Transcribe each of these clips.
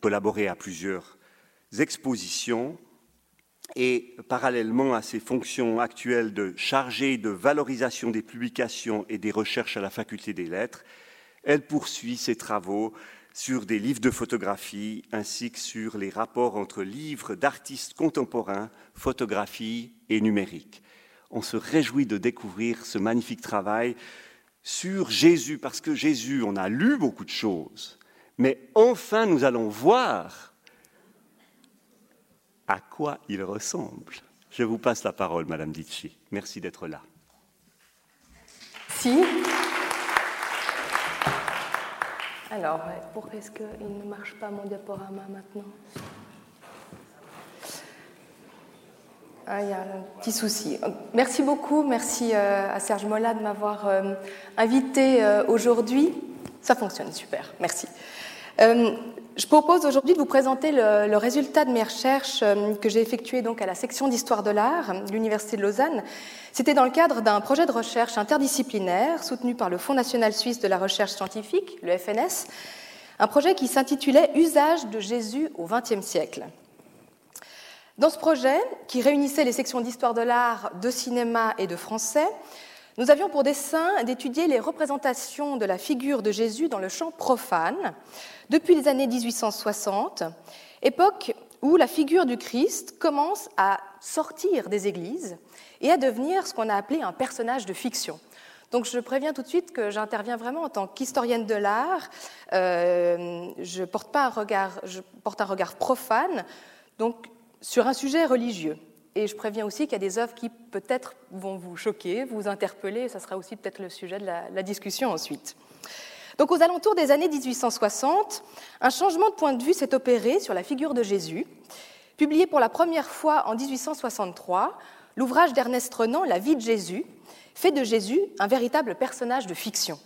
collaboré à plusieurs expositions et parallèlement à ses fonctions actuelles de chargée de valorisation des publications et des recherches à la faculté des lettres, elle poursuit ses travaux sur des livres de photographie ainsi que sur les rapports entre livres d'artistes contemporains, photographie et numérique. On se réjouit de découvrir ce magnifique travail sur Jésus, parce que Jésus, on a lu beaucoup de choses, mais enfin nous allons voir à quoi il ressemble. Je vous passe la parole, Madame Ditchi. Merci d'être là. Si. Alors, pourquoi est-ce qu'il ne marche pas mon diaporama maintenant? Ah, il y a un petit souci. Merci beaucoup, merci euh, à Serge Molla de m'avoir euh, invité euh, aujourd'hui. Ça fonctionne, super, merci. Je propose aujourd'hui de vous présenter le, résultat de mes recherches que j'ai effectuées donc à la section d'histoire de l'art de l'Université de Lausanne. C'était dans le cadre d'un projet de recherche interdisciplinaire soutenu par le Fonds national suisse de la recherche scientifique, le FNS, un projet qui s'intitulait Usage de Jésus au XXe siècle. Dans ce projet, qui réunissait les sections d'histoire de l'art, de cinéma et de français, nous avions pour dessein d'étudier les représentations de la figure de Jésus dans le champ profane depuis les années 1860, époque où la figure du Christ commence à sortir des églises et à devenir ce qu'on a appelé un personnage de fiction. Donc je préviens tout de suite que j'interviens vraiment en tant qu'historienne de l'art. Euh, je porte un regard, je porte un regard profane. Donc sur un sujet religieux. Et je préviens aussi qu'il y a des œuvres qui peut-être vont vous choquer, vous interpeller, et ça sera aussi peut-être le sujet de la, discussion ensuite. Donc aux alentours des années 1860, un changement de point de vue s'est opéré sur la figure de Jésus. Publié pour la première fois en 1863, l'ouvrage d'Ernest Renan, La vie de Jésus, fait de Jésus un véritable personnage de fiction.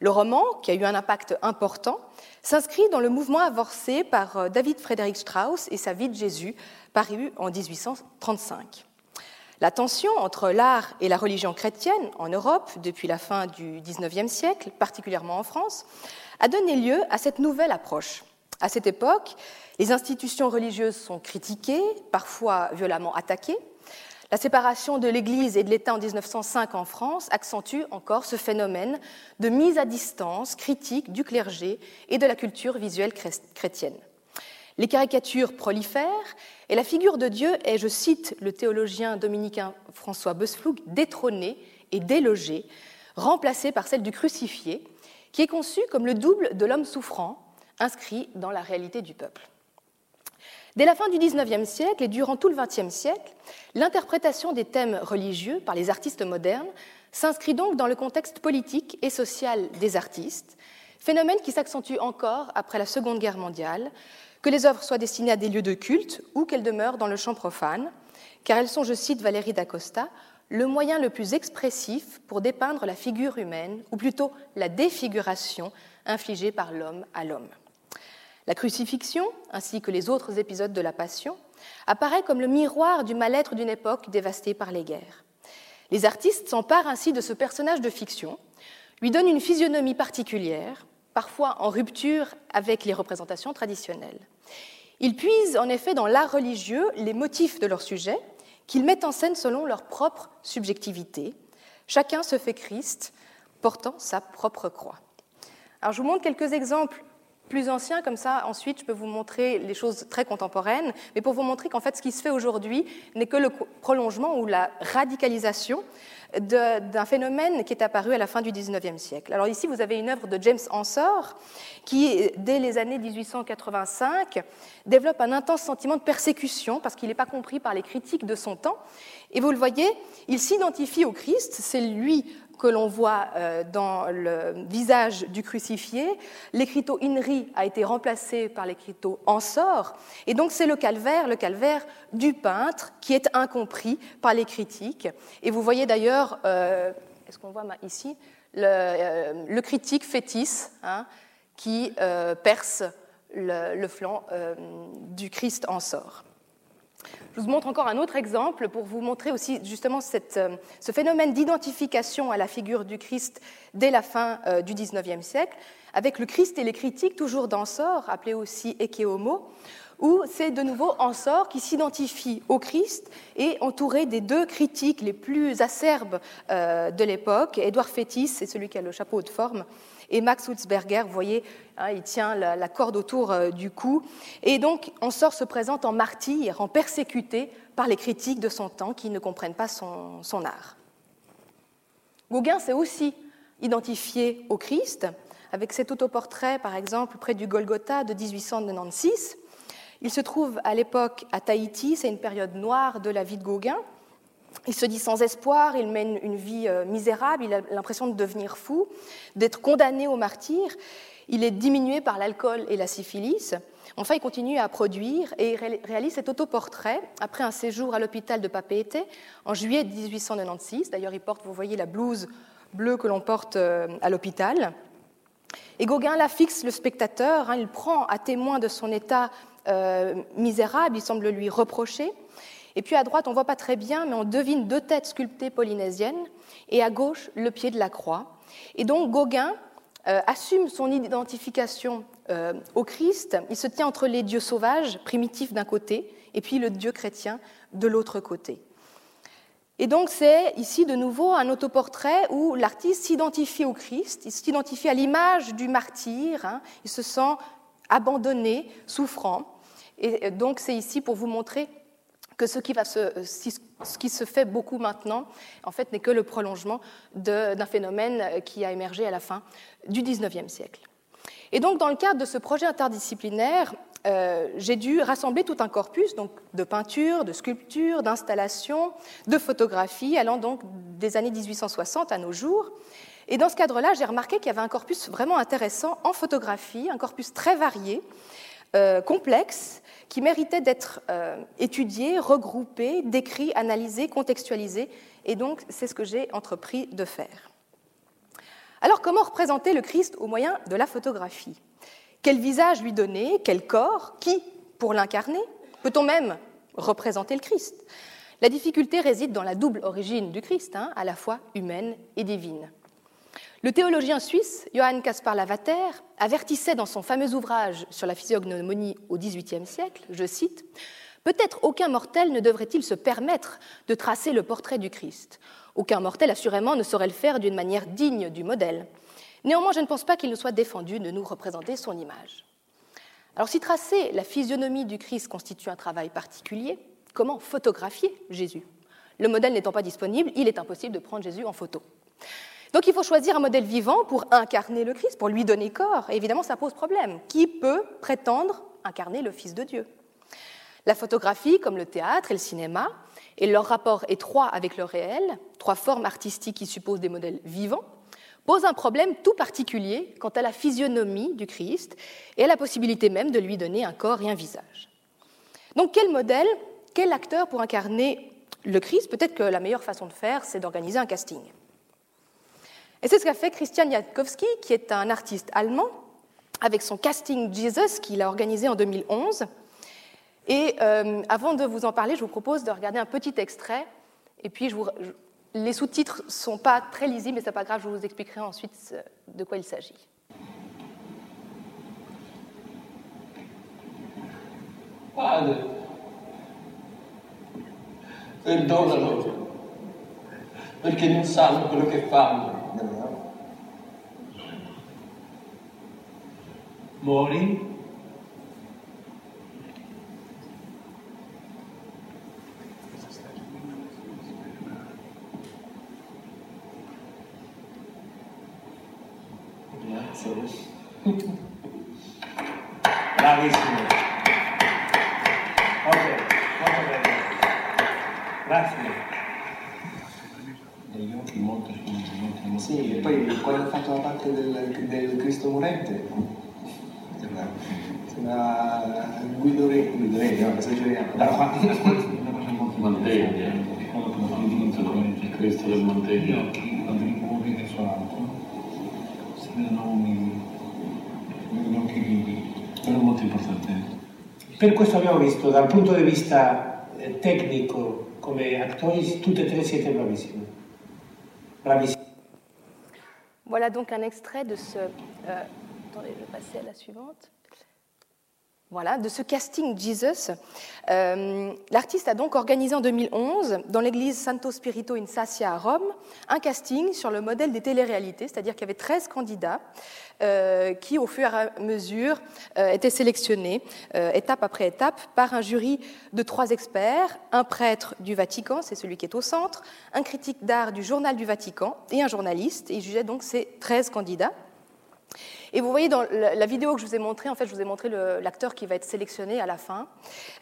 Le roman, qui a eu un impact important, s'inscrit dans le mouvement avancé par euh, David Frédéric Strauss et sa vie de Jésus, paru en 1835. La tension entre l'art et la religion chrétienne en Europe depuis la fin du XIXe siècle, particulièrement en France, a donné lieu à cette nouvelle approche. À cette époque, les institutions religieuses sont critiquées, parfois violemment attaquées, la séparation de l'Église et de l'État en 1905 en France accentue encore ce phénomène de mise à distance critique du clergé et de la culture visuelle chrétienne. Les caricatures prolifèrent et la figure de Dieu est, je cite le théologien dominicain François Bosflug, détrônée et délogée, remplacée par celle du crucifié, qui est conçu comme le double de l'homme souffrant, inscrit dans la réalité du peuple. Dès la fin du XIXe siècle et durant tout le XXe siècle, l'interprétation des thèmes religieux par les artistes modernes s'inscrit donc dans le contexte politique et social des artistes, phénomène qui s'accentue encore après la Seconde Guerre mondiale, que les œuvres soient destinées à des lieux de culte ou qu'elles demeurent dans le champ profane, car elles sont, je cite Valérie d'Acosta, le moyen le plus expressif pour dépeindre la figure humaine, ou plutôt la défiguration infligée par l'homme à l'homme. La crucifixion, ainsi que les autres épisodes de la Passion, apparaît comme le miroir du mal-être d'une époque dévastée par les guerres. Les artistes s'emparent ainsi de ce personnage de fiction, lui donnent une physionomie particulière, parfois en rupture avec les représentations traditionnelles. Ils puisent en effet dans l'art religieux les motifs de leur sujet, qu'ils mettent en scène selon leur propre subjectivité. Chacun se fait Christ, portant sa propre croix. Alors je vous montre quelques exemples plus ancien, comme ça, ensuite, je peux vous montrer les choses très contemporaines, mais pour vous montrer qu'en fait, ce qui se fait aujourd'hui n'est que le prolongement ou la radicalisation d'un phénomène qui est apparu à la fin du XIXe siècle. Alors ici, vous avez une œuvre de James Ensor qui, dès les années 1885, développe un intense sentiment de persécution parce qu'il n'est pas compris par les critiques de son temps. Et vous le voyez, il s'identifie au Christ, c'est lui que l'on voit euh, dans le visage du crucifié. L'écriteau INRI a été remplacé par l'écriteau Ensor, et donc c'est le calvaire, le calvaire du peintre, qui est incompris par les critiques. Et vous voyez d'ailleurs, euh, est-ce qu'on voit ici, le, euh, critique Fétis, hein, qui perce le, flanc du Christ Ensor. Je vous montre encore un autre exemple pour vous montrer aussi justement euh, ce phénomène d'identification à la figure du Christ dès la fin euh, du XIXe siècle, avec le Christ et les critiques, toujours d'Ansor, appelé aussi Eke Homo, où c'est de nouveau Ansor qui s'identifie au Christ et entouré des deux critiques les plus acerbes euh, de l'époque. Édouard Fétis, c'est celui qui a le chapeau de forme, et Max Hutzberger, vous voyez, hein, il tient la, corde autour euh, du cou. Et donc, sort se présente en martyr, en persécuté par les critiques de son temps qui ne comprennent pas son art. Gauguin s'est aussi identifié au Christ, avec cet autoportrait, par exemple, près du Golgotha de 1896. Il se trouve à l'époque à Tahiti, c'est une période noire de la vie de Gauguin. Il se dit sans espoir, il mène une vie euh, misérable, il a l'impression de devenir fou, d'être condamné au martyr. Il est diminué par l'alcool et la syphilis. Enfin, il continue à produire et réalise cet autoportrait après un séjour à l'hôpital de Papeete en juillet 1896. D'ailleurs, il porte, vous voyez, la blouse bleue que l'on porte euh, à l'hôpital. Et Gauguin la fixe le spectateur, hein, il prend à témoin de son état euh, misérable, il semble lui reprocher. Et puis à droite, on ne voit pas très bien, mais on devine deux têtes sculptées polynésiennes, et à gauche, le pied de la croix. Et donc Gauguin euh, assume son identification euh, au Christ. Il se tient entre les dieux sauvages, primitifs d'un côté, et puis le dieu chrétien de l'autre côté. Et donc c'est ici de nouveau un autoportrait où l'artiste s'identifie au Christ, il s'identifie à l'image du martyr, hein. il se sent abandonné, souffrant. Et donc c'est ici pour vous montrer que ce qui, va se, ce qui se fait beaucoup maintenant, en fait, n'est que le prolongement d'un phénomène qui a émergé à la fin du XIXe siècle. Et donc, dans le cadre de ce projet interdisciplinaire, euh, j'ai dû rassembler tout un corpus donc, de peinture, de sculpture, d'installation, de photographie, allant donc des années 1860 à nos jours. Et dans ce cadre-là, j'ai remarqué qu'il y avait un corpus vraiment intéressant en photographie, un corpus très varié, euh, complexe, qui méritait d'être euh, étudié, regroupé, décrit, analysé, contextualisé. Et donc, c'est ce que j'ai entrepris de faire. Alors, comment représenter le Christ au moyen de la photographie? Quel visage lui donner? Quel corps? Qui pour l'incarner? Peut-on même représenter le Christ? La difficulté réside dans la double origine du Christ, hein, à la fois humaine et divine. Le théologien suisse Johann Caspar Lavater avertissait dans son fameux ouvrage sur la physiognomonie au XVIIIe siècle, je cite, Peut-être aucun mortel ne devrait-il se permettre de tracer le portrait du Christ. Aucun mortel, assurément, ne saurait le faire d'une manière digne du modèle. Néanmoins, je ne pense pas qu'il nous soit défendu de nous représenter son image. Alors, si tracer la physionomie du Christ constitue un travail particulier, comment photographier Jésus? Le modèle n'étant pas disponible, il est impossible de prendre Jésus en photo. Donc il faut choisir un modèle vivant pour incarner le Christ, pour lui donner corps. Et évidemment, ça pose problème. Qui peut prétendre incarner le Fils de Dieu? La photographie, comme le théâtre et le cinéma, et leur rapport étroit avec le réel, trois formes artistiques qui supposent des modèles vivants, posent un problème tout particulier quant à la physionomie du Christ et à la possibilité même de lui donner un corps et un visage. Donc quel modèle, quel acteur pour incarner le Christ? Peut-être que la meilleure façon de faire, c'est d'organiser un casting. Et c'est ce qu'a fait Christian Jatkowski, qui est un artiste allemand, avec son casting Jesus qu'il a organisé en 2011. Et euh, avant de vous en parler, je vous propose de regarder un petit extrait. Et puis, je vous, les sous-titres ne sont pas très lisibles, mais ce n'est pas grave, je vous expliquerai ensuite de quoi il s'agit. Padre, perdonalo, perché non sanno quello che fanno. Mori. Grazie. Bravissimo. Ok, molto bene. Grazie degli occhi molto molto Sì, e poi quando ha fatto la parte del, del Cristo morente, sembra Guido Re, Guido Re, no, esageriamo. Una cosa molto mantegna, Cristo del mantegna. Gli occhi, quando li muovi verso l'alto, si vedono. Quello è molto importante. Per questo abbiamo visto dal punto di vista tecnico come attori, tutte e tre siete bravissimi. Bravissimi. Voilà donc un extrait de ce. Euh, attendez, je vais passer à la suivante. Voilà, de ce casting Jesus. Euh, l'artiste a donc organisé en 2011, dans l'église Santo Spirito in Sassia à Rome, un casting sur le modèle des téléréalités, c'est-à-dire qu'il y avait 13 candidats euh, qui, au fur et à mesure, euh, étaient sélectionnés, étape après étape, par un jury de trois experts, un prêtre du Vatican, c'est celui qui est au centre, un critique d'art du Journal du Vatican et un journaliste. Ils jugeaient donc ces 13 candidats. Et vous voyez dans la vidéo que je vous ai montrée, en fait, je vous ai montré l'acteur qui va être sélectionné à la fin.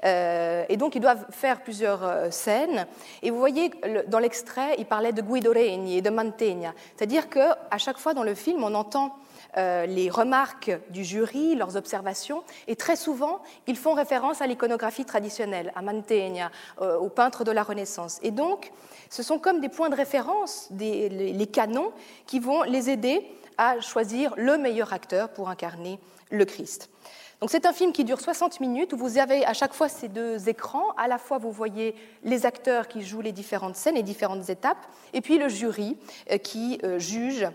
Euh, et donc, ils doivent faire plusieurs euh, scènes. Et vous voyez, dans l'extrait, il parlait de Guido Regni et de Mantegna. C'est-à-dire qu'à chaque fois dans le film, on entend euh, les remarques du jury, leurs observations, et très souvent, ils font référence à l'iconographie traditionnelle, à Mantegna, aux peintres de la Renaissance. Et donc, ce sont comme des points de référence, des, les canons, qui vont les aider à choisir le meilleur acteur pour incarner le Christ. Donc c'est un film qui dure 60 minutes où vous avez à chaque fois ces deux écrans. À la fois vous voyez les acteurs qui jouent les différentes scènes, les différentes étapes, et puis le jury euh, qui euh, juge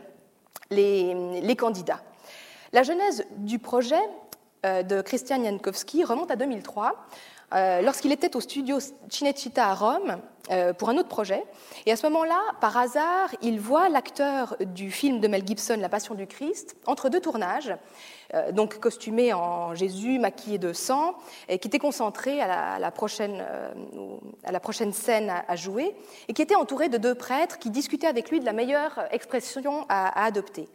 les, candidats. La genèse du projet euh, de Christian Jankowski remonte à 2003 euh, lorsqu'il était au studio Cinecittà à Rome euh, pour un autre projet. Et à ce moment-là, par hasard, il voit l'acteur du film de Mel Gibson, La Passion du Christ, entre deux tournages, euh, donc costumé en Jésus, maquillé de sang, et qui était concentré à la, prochaine, scène à, jouer, et qui était entouré de deux prêtres qui discutaient avec lui de la meilleure expression à, à adopter.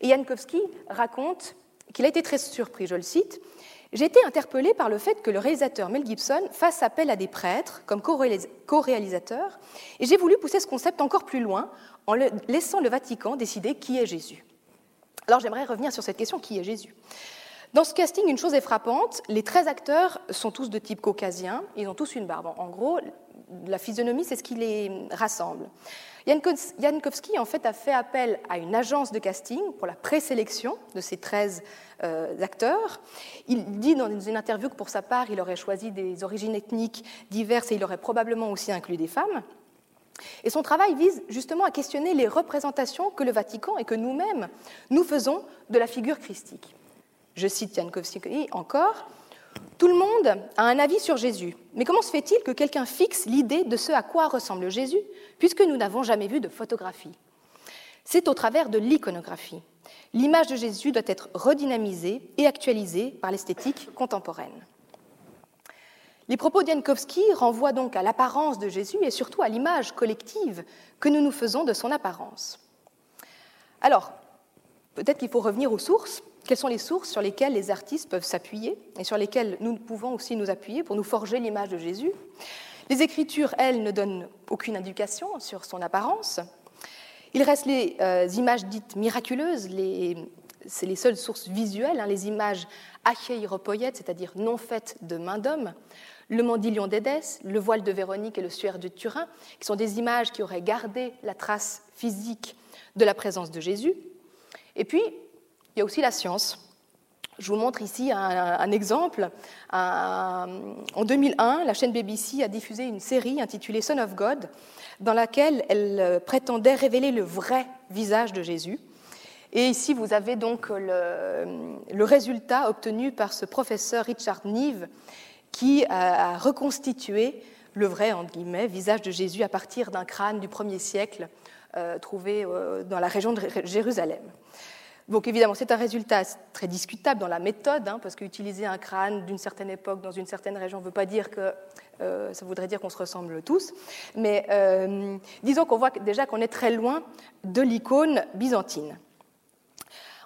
Et Jankowski raconte qu'il a été très surpris, je le cite, j'ai été interpellée par le fait que le réalisateur Mel Gibson fasse appel à des prêtres comme co-réalisateurs, et j'ai voulu pousser ce concept encore plus loin en laissant le Vatican décider qui est Jésus. Alors j'aimerais revenir sur cette question qui est Jésus dans ce casting, une chose est frappante, les 13 acteurs sont tous de type caucasien, ils ont tous une barbe. En gros, la physionomie, c'est ce qui les rassemble. Jankowski, en fait, a fait appel à une agence de casting pour la présélection de ces 13 euh, acteurs. Il dit dans une interview que pour sa part, il aurait choisi des origines ethniques diverses et il aurait probablement aussi inclus des femmes. Et son travail vise justement à questionner les représentations que le Vatican et que nous-mêmes, nous faisons de la figure christique. Je cite Jankowski encore, tout le monde a un avis sur Jésus, mais comment se fait-il que quelqu'un fixe l'idée de ce à quoi ressemble Jésus, puisque nous n'avons jamais vu de photographie? C'est au travers de l'iconographie. L'image de Jésus doit être redynamisée et actualisée par l'esthétique contemporaine. Les propos d'Yankowski renvoient donc à l'apparence de Jésus et surtout à l'image collective que nous nous faisons de son apparence. Alors, peut-être qu'il faut revenir aux sources quelles sont les sources sur lesquelles les artistes peuvent s'appuyer et sur lesquelles nous pouvons aussi nous appuyer pour nous forger l'image de Jésus? Les Écritures, elles, ne donnent aucune indication sur son apparence. Il reste les euh, images dites miraculeuses, c'est les seules sources visuelles, hein, les images achéiropoïètes, c'est-à-dire non faites de main d'homme, le mandilion d'Édès, le voile de Véronique et le suaire de Turin, qui sont des images qui auraient gardé la trace physique de la présence de Jésus. Et puis, il y a aussi la science. Je vous montre ici un, exemple. en 2001, la chaîne BBC a diffusé une série intitulée Son of God, dans laquelle elle euh, prétendait révéler le vrai visage de Jésus. Et ici, vous avez donc le, résultat obtenu par ce professeur Richard Neve, qui a reconstitué le vrai, visage de Jésus à partir d'un crâne du 1er siècle euh, trouvé euh, dans la région de Jérusalem. Donc évidemment, c'est un résultat très discutable dans la méthode, hein, parce qu'utiliser un crâne d'une certaine époque dans une certaine région ne veut pas dire que euh, ça voudrait dire qu'on se ressemble tous. Mais euh, disons qu'on voit déjà qu'on est très loin de l'icône byzantine.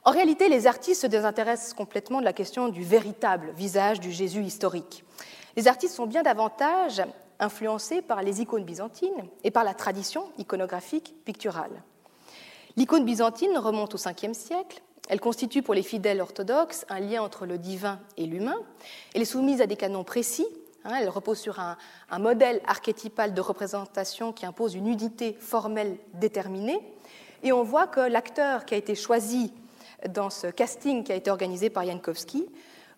En réalité, les artistes se désintéressent complètement de la question du véritable visage du Jésus historique. Les artistes sont bien davantage influencés par les icônes byzantines et par la tradition iconographique picturale. L'icône byzantine remonte au 5e siècle. Elle constitue pour les fidèles orthodoxes un lien entre le divin et l'humain. Elle est soumise à des canons précis. Hein. elle repose sur un, modèle archétypal de représentation qui impose une unité formelle déterminée. Et on voit que l'acteur qui a été choisi dans ce casting qui a été organisé par Jankowski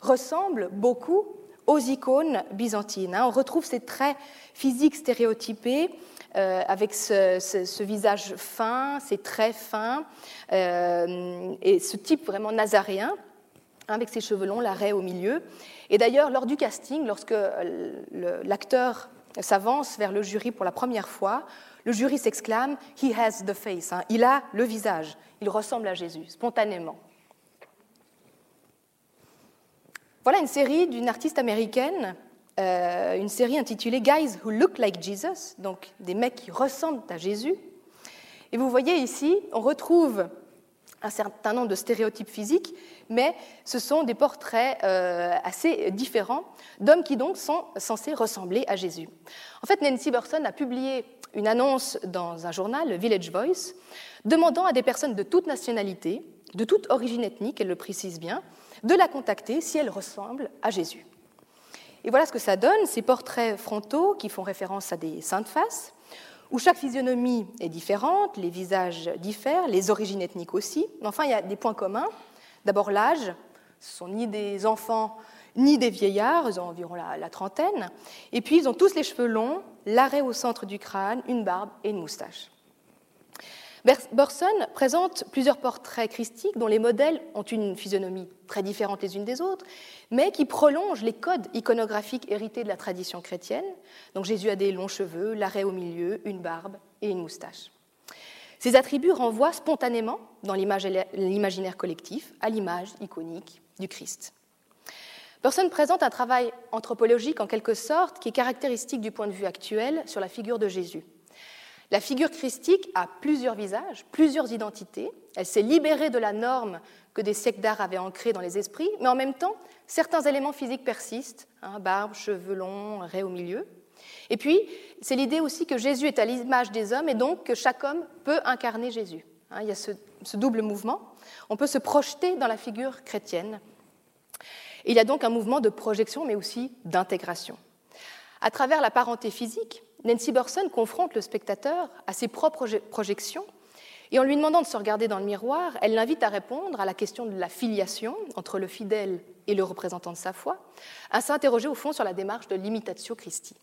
ressemble beaucoup aux icônes byzantines. Hein. On retrouve ces traits physiques stéréotypés euh, avec ce, visage fin, ces traits fins, euh, et ce type vraiment nazaréen, avec ses cheveux longs, l'arrêt au milieu. Et d'ailleurs, lors du casting, lorsque l'acteur s'avance vers le jury pour la première fois, le jury s'exclame He has the face. Hein. Il a le visage. Il ressemble à Jésus, spontanément. Voilà une série d'une artiste américaine, euh, une série intitulée Guys Who Look Like Jesus, donc des mecs qui ressemblent à Jésus. Et vous voyez ici, on retrouve un certain nombre de stéréotypes physiques, mais ce sont des portraits euh, assez différents d'hommes qui donc sont censés ressembler à Jésus. En fait, Nancy Burson a publié une annonce dans un journal, Village Voice, demandant à des personnes de toute nationalité, de toute origine ethnique, elle le précise bien, de la contacter si elle ressemble à Jésus. Et voilà ce que ça donne, ces portraits frontaux qui font référence à des saintes faces, où chaque physionomie est différente, les visages diffèrent, les origines ethniques aussi. Enfin, il y a des points communs. D'abord l'âge, ce sont ni des enfants ni des vieillards, ils ont environ la, trentaine. Et puis ils ont tous les cheveux longs, l'arrêt au centre du crâne, une barbe et une moustache. Burson présente plusieurs portraits christiques dont les modèles ont une physionomie très différente les unes des autres, mais qui prolongent les codes iconographiques hérités de la tradition chrétienne. Donc Jésus a des longs cheveux, l'arrêt au milieu, une barbe et une moustache. Ces attributs renvoient spontanément, dans l'imaginaire collectif, à l'image iconique du Christ. Burson présente un travail anthropologique en quelque sorte qui est caractéristique du point de vue actuel sur la figure de Jésus. La figure christique a plusieurs visages, plusieurs identités. Elle s'est libérée de la norme que des siècles d'art avaient ancrée dans les esprits, mais en même temps, certains éléments physiques persistent hein, barbe, cheveux longs, raie au milieu. Et puis, c'est l'idée aussi que Jésus est à l'image des hommes et donc que chaque homme peut incarner Jésus. Hein, il y a ce, double mouvement. On peut se projeter dans la figure chrétienne. il y a donc un mouvement de projection, mais aussi d'intégration. À travers la parenté physique, Nancy Burson confronte le spectateur à ses propres projections et en lui demandant de se regarder dans le miroir, elle l'invite à répondre à la question de la filiation entre le fidèle et le représentant de sa foi, à s'interroger au fond sur la démarche de l'imitatio Christi.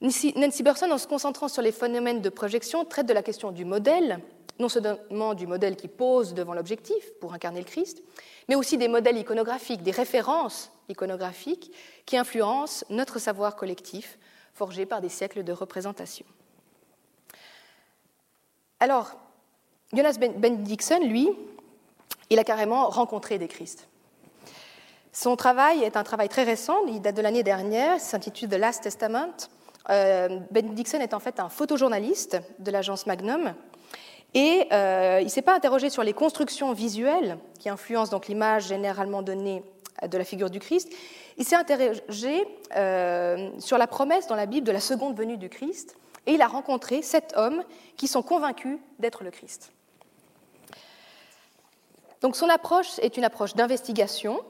Nancy Burson, en se concentrant sur les phénomènes de projection, traite de la question du modèle, non seulement du modèle qui pose devant l'objectif pour incarner le Christ, mais aussi des modèles iconographiques, des références iconographiques qui influencent notre savoir collectif forgé par des siècles de représentation. Alors, Jonas Benedictson, lui, il a carrément rencontré des Christ. Son travail est un travail très récent, il date de l'année dernière, s'intitule The Last Testament. Euh, Benedictson est en fait un photojournaliste de l'agence Magnum et euh, il ne s'est pas interrogé sur les constructions visuelles qui influencent l'image généralement donnée de la figure du Christ, il s'est interrogé euh, sur la promesse dans la Bible de la seconde venue du Christ et il a rencontré sept hommes qui sont convaincus d'être le Christ. Donc son approche est une approche d'investigation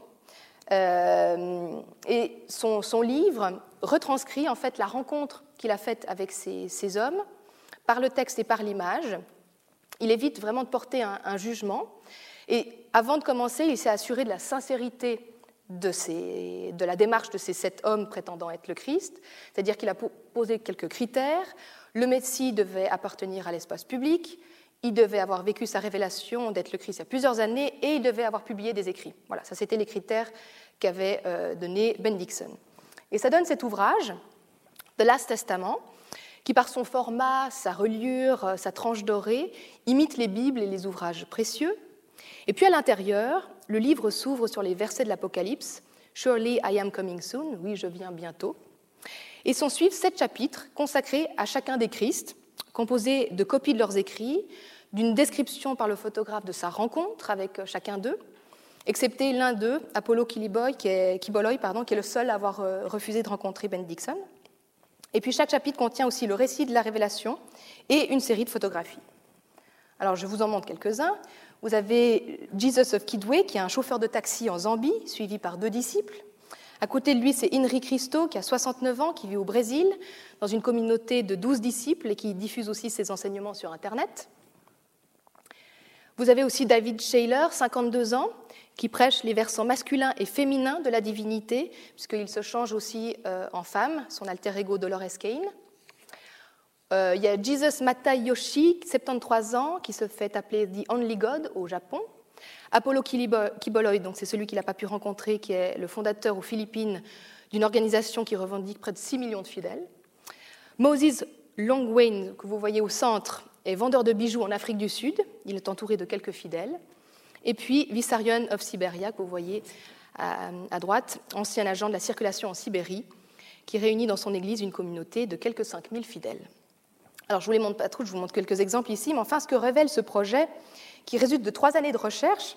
euh, et son, livre retranscrit en fait la rencontre qu'il a faite avec ces, hommes par le texte et par l'image. Il évite vraiment de porter un jugement et avant de commencer, il s'est assuré de la sincérité de, la démarche de ces sept hommes prétendant être le Christ, c'est-à-dire qu'il a posé quelques critères. Le Messie devait appartenir à l'espace public, il devait avoir vécu sa révélation d'être le Christ il y a plusieurs années et il devait avoir publié des écrits. Voilà, ça c'était les critères qu'avait euh, donné Ben Dixon. Et ça donne cet ouvrage, The Last Testament, qui par son format, sa reliure, euh, sa tranche dorée, imite les Bibles et les ouvrages précieux. Et puis à l'intérieur, le livre s'ouvre sur les versets de l'Apocalypse, Surely I am coming soon, oui, je viens bientôt. Et s'en suivent sept chapitres consacrés à chacun des Christ, composés de copies de leurs écrits, d'une description par le photographe de sa rencontre avec chacun d'eux, excepté l'un d'eux, Apollo Kiboloy, qui est, qui est le seul à avoir euh, refusé de rencontrer Ben Dixon. Et puis chaque chapitre contient aussi le récit de la révélation et une série de photographies. Alors je vous en montre quelques-uns. Vous avez Jesus of Kidway, qui est un chauffeur de taxi en Zambie, suivi par deux disciples. À côté de lui, c'est Henri Christo, qui a 69 ans, qui vit au Brésil, dans une communauté de 12 disciples et qui diffuse aussi ses enseignements sur Internet. Vous avez aussi David Shaler, 52 ans, qui prêche les versants masculins et féminins de la divinité, puisqu'il se change aussi euh, en femme, son alter ego Dolores Kane. Euh, il y a Jesus Matayoshi, 73 ans, qui se fait appeler The Only God au Japon. Apollo Kiboloy, donc c'est celui qu'il n'a pas pu rencontrer, qui est le fondateur aux Philippines d'une organisation qui revendique près de 6 millions de fidèles. Moses Longwain, que vous voyez au centre, est vendeur de bijoux en Afrique du Sud. Il est entouré de quelques fidèles. Et puis Vissarion of Siberia, que vous voyez à, droite, ancien agent de la circulation en Sibérie, qui réunit dans son église une communauté de quelques 5000 fidèles. Je ne vous les montre pas trop, je vous montre quelques exemples ici, mais enfin ce que révèle ce projet, qui résulte de trois années de recherche,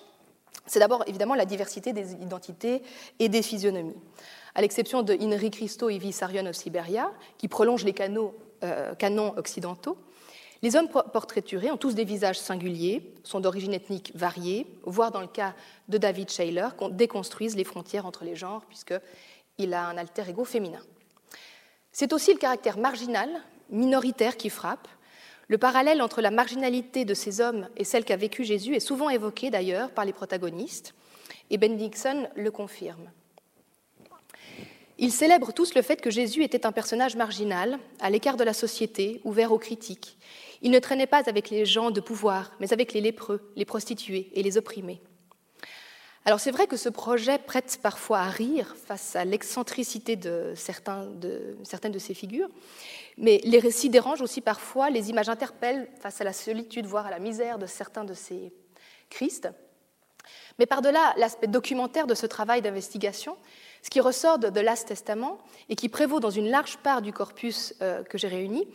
c'est d'abord évidemment la diversité des identités et des physionomies. À l'exception de Inri Christo et Vissarion of qui prolongent les euh, canons occidentaux, les hommes portraiturés ont tous des visages singuliers, sont d'origine ethnique variée, voire dans le cas de David Shaler, déconstruisent les frontières entre les genres, puisqu'il a un alter ego féminin. C'est aussi le caractère marginal, minoritaire qui frappe. Le parallèle entre la marginalité de ces hommes et celle qu'a vécue Jésus est souvent évoqué d'ailleurs par les protagonistes, et Ben Dixon le confirme. Ils célèbrent tous le fait que Jésus était un personnage marginal, à l'écart de la société, ouvert aux critiques, il ne traînait pas avec les gens de pouvoir, mais avec les lépreux, les prostituées et les opprimés. Alors c'est vrai que ce projet prête parfois à rire face à l'excentricité de, certaines de ces figures, mais les récits dérangent aussi parfois, les images interpellent face à la solitude, voire à la misère de certains de ces Christ. Mais par-delà l'aspect documentaire de ce travail d'investigation, ce qui ressort de, Last Testament et qui prévaut dans une large part du corpus euh, que j'ai réuni,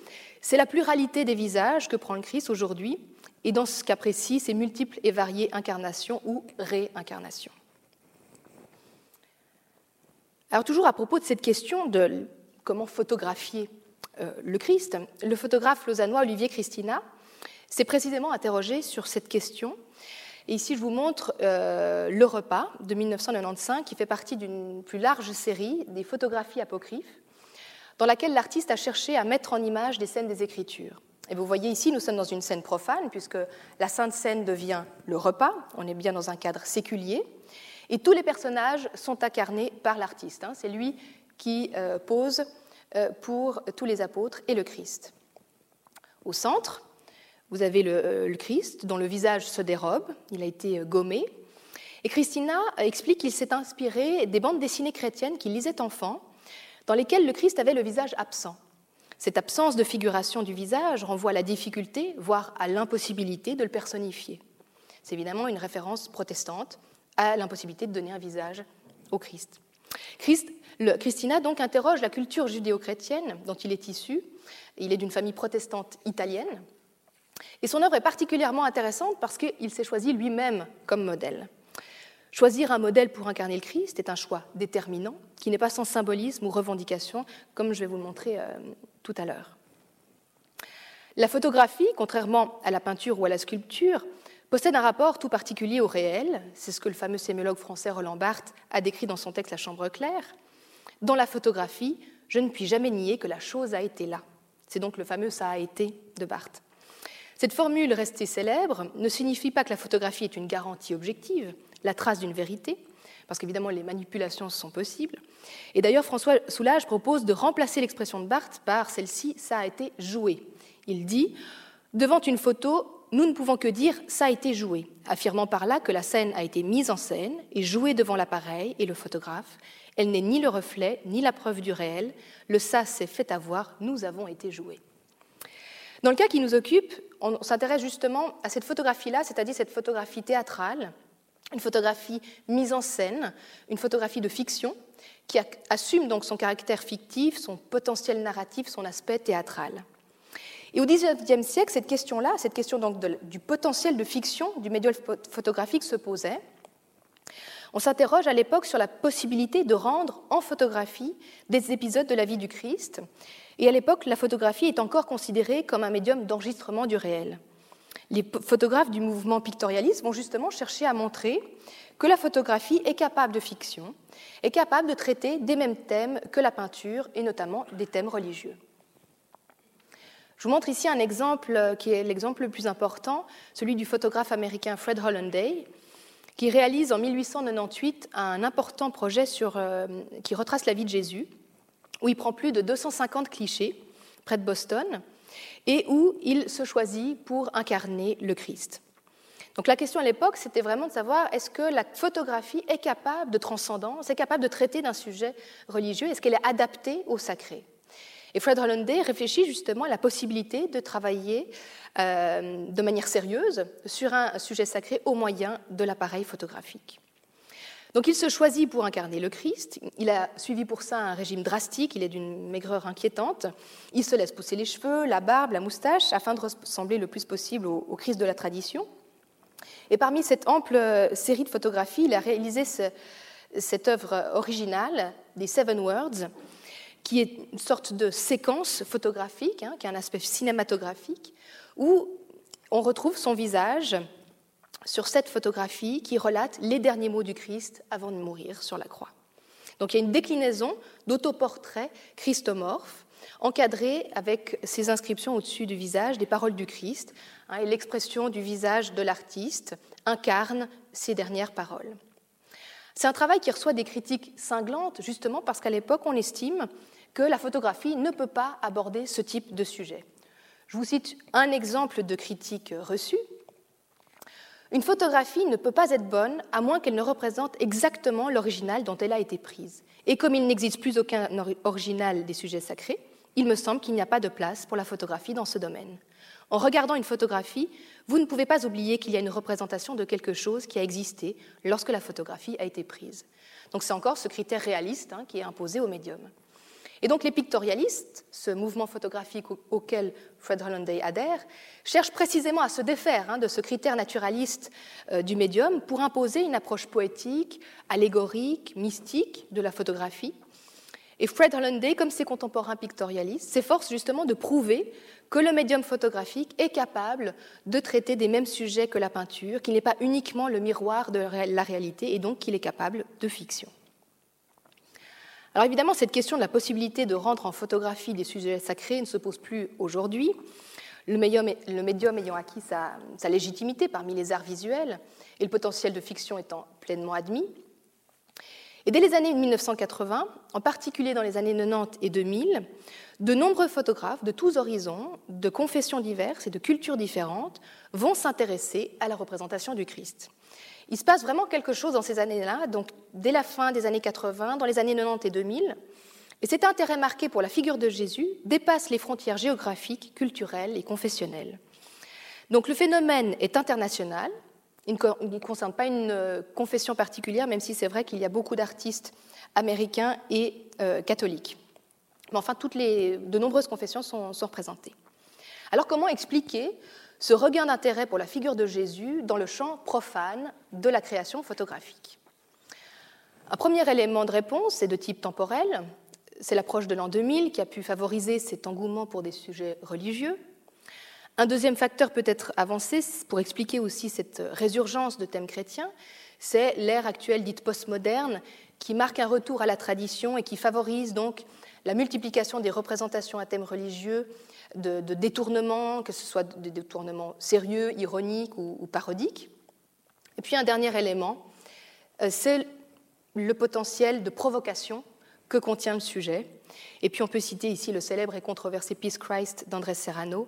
c'est la pluralité des visages que prend le Christ aujourd'hui, et dans ce cas précis, ses multiples et variées incarnations ou réincarnations. Alors toujours à propos de cette question de comment photographier euh, le Christ, le photographe lausannois Olivier Christina s'est précisément interrogé sur cette question et ici, je vous montre euh, Le Repas de 1995, qui fait partie d'une plus large série des photographies apocryphes, dans laquelle l'artiste a cherché à mettre en image des scènes des Écritures. Et vous voyez ici, nous sommes dans une scène profane, puisque la Sainte Seine devient le repas, on est bien dans un cadre séculier, et tous les personnages sont incarnés par l'artiste. Hein. C'est lui qui euh, pose euh, pour tous les apôtres et le Christ. Au centre, vous avez euh, le, Christ dont le visage se dérobe, il a été gommé. Et Christina explique qu'il s'est inspiré des bandes dessinées chrétiennes qu'il lisait enfant, dans lesquelles le Christ avait le visage absent. Cette absence de figuration du visage renvoie à la difficulté, voire à l'impossibilité de le personnifier. C'est évidemment une référence protestante à l'impossibilité de donner un visage au Christ. Christ Christina donc interroge la culture judéo-chrétienne dont il est issu. Il est d'une famille protestante italienne, et son œuvre est particulièrement intéressante parce qu'il s'est choisi lui-même comme modèle. Choisir un modèle pour incarner le Christ est un choix déterminant qui n'est pas sans symbolisme ou revendication, comme je vais vous le montrer euh, tout à l'heure. La photographie, contrairement à la peinture ou à la sculpture, possède un rapport tout particulier au réel. C'est ce que le fameux sémiologue français Roland Barthes a décrit dans son texte La Chambre claire. Dans la photographie, je ne puis jamais nier que la chose a été là. C'est donc le fameux ça a été de Barthes. Cette formule restée célèbre ne signifie pas que la photographie est une garantie objective, la trace d'une vérité, parce qu'évidemment les manipulations sont possibles. Et d'ailleurs, François Soulage propose de remplacer l'expression de Barthes par celle-ci ça a été joué. Il dit Devant une photo, nous ne pouvons que dire ça a été joué, affirmant par là que la scène a été mise en scène et jouée devant l'appareil et le photographe. Elle n'est ni le reflet, ni la preuve du réel. Le ça s'est fait avoir, nous avons été joués. Dans le cas qui nous occupe, on s'intéresse justement à cette photographie-là, c'est-à-dire cette photographie théâtrale, une photographie mise en scène, une photographie de fiction, qui assume donc son caractère fictif, son potentiel narratif, son aspect théâtral. Et au XIXe siècle, cette question-là, cette question donc du potentiel de fiction du médium photographique se posait. On s'interroge à l'époque sur la possibilité de rendre en photographie des épisodes de la vie du Christ et à l'époque, la photographie est encore considérée comme un médium d'enregistrement du réel. Les photographes du mouvement pictorialiste vont justement chercher à montrer que la photographie est capable de fiction, est capable de traiter des mêmes thèmes que la peinture, et notamment des thèmes religieux. Je vous montre ici un exemple qui est l'exemple le plus important, celui du photographe américain Fred Hollanday, qui réalise en 1898 un important projet euh, qui retrace la vie de Jésus, où il prend plus de 250 clichés près de Boston et où il se choisit pour incarner le Christ. Donc la question à l'époque, c'était vraiment de savoir est-ce que la photographie est capable de transcendance, est capable de traiter d'un sujet religieux, est-ce qu'elle est adaptée au sacré? Et Fred Hollanday réfléchit justement à la possibilité de travailler euh, de manière sérieuse sur un sujet sacré au moyen de l'appareil photographique. Donc il se choisit pour incarner le Christ. Il a suivi pour ça un régime drastique, il est d'une maigreur inquiétante. Il se laisse pousser les cheveux, la barbe, la moustache, afin de ressembler le plus possible au, Christ de la tradition. Et parmi cette ample euh, série de photographies, il a réalisé cette œuvre originale des Seven Words, qui est une sorte de séquence photographique, hein, qui a un aspect cinématographique, où on retrouve son visage sur cette photographie qui relate les derniers mots du Christ avant de mourir sur la croix. Donc il y a une déclinaison d'autoportraits christomorphes encadrés avec ces inscriptions au-dessus du visage des paroles du Christ, hein, et l'expression du visage de l'artiste incarne ces dernières paroles. C'est un travail qui reçoit des critiques cinglantes, justement parce qu'à l'époque, on estime que la photographie ne peut pas aborder ce type de sujet. Je vous cite un exemple de critique reçue. Une photographie ne peut pas être bonne à moins qu'elle ne représente exactement l'original dont elle a été prise. Et comme il n'existe plus aucun original des sujets sacrés, il me semble qu'il n'y a pas de place pour la photographie dans ce domaine. En regardant une photographie, vous ne pouvez pas oublier qu'il y a une représentation de quelque chose qui a existé lorsque la photographie a été prise. Donc c'est encore ce critère réaliste hein, qui est imposé au médium. Et donc les pictorialistes, ce mouvement photographique auquel Fred Hollanday adhère, cherchent précisément à se défaire hein, de ce critère naturaliste euh, du médium pour imposer une approche poétique, allégorique, mystique de la photographie. Et Fred Hollanday, comme ses contemporains pictorialistes, s'efforce justement de prouver que le médium photographique est capable de traiter des mêmes sujets que la peinture, qu'il n'est pas uniquement le miroir de la réalité et donc qu'il est capable de fiction. Alors évidemment, cette question de la possibilité de rendre en photographie des sujets sacrés ne se pose plus aujourd'hui, le médium, ayant acquis sa, légitimité parmi les arts visuels et le potentiel de fiction étant pleinement admis. Et dès les années 1980, en particulier dans les années 90 et 2000, de nombreux photographes de tous horizons, de confessions diverses et de cultures différentes vont s'intéresser à la représentation du Christ. Il se passe vraiment quelque chose dans ces années-là, donc dès la fin des années 80, dans les années 90 et 2000. Et cet intérêt marqué pour la figure de Jésus dépasse les frontières géographiques, culturelles et confessionnelles. Donc le phénomène est international, il ne concerne pas une euh, confession particulière, même si c'est vrai qu'il y a beaucoup d'artistes américains et euh, catholiques. Mais enfin, de nombreuses confessions sont représentées. Alors comment expliquer ce regain d'intérêt pour la figure de Jésus dans le champ profane de la création photographique. Un premier élément de réponse est de type temporel. C'est l'approche de l'an 2000 qui a pu favoriser cet engouement pour des sujets religieux. Un deuxième facteur peut être avancé pour expliquer aussi cette résurgence de thèmes chrétiens, c'est l'ère actuelle dite postmoderne qui marque un retour à la tradition et qui favorise donc la multiplication des représentations à thèmes religieux de, détournements, que ce soit des détournements sérieux, ironiques ou, parodiques. Et puis un dernier élément, euh, c'est le potentiel de provocation que contient le sujet. Et puis on peut citer ici le célèbre et controversé Peace Christ d'Andrés Serrano,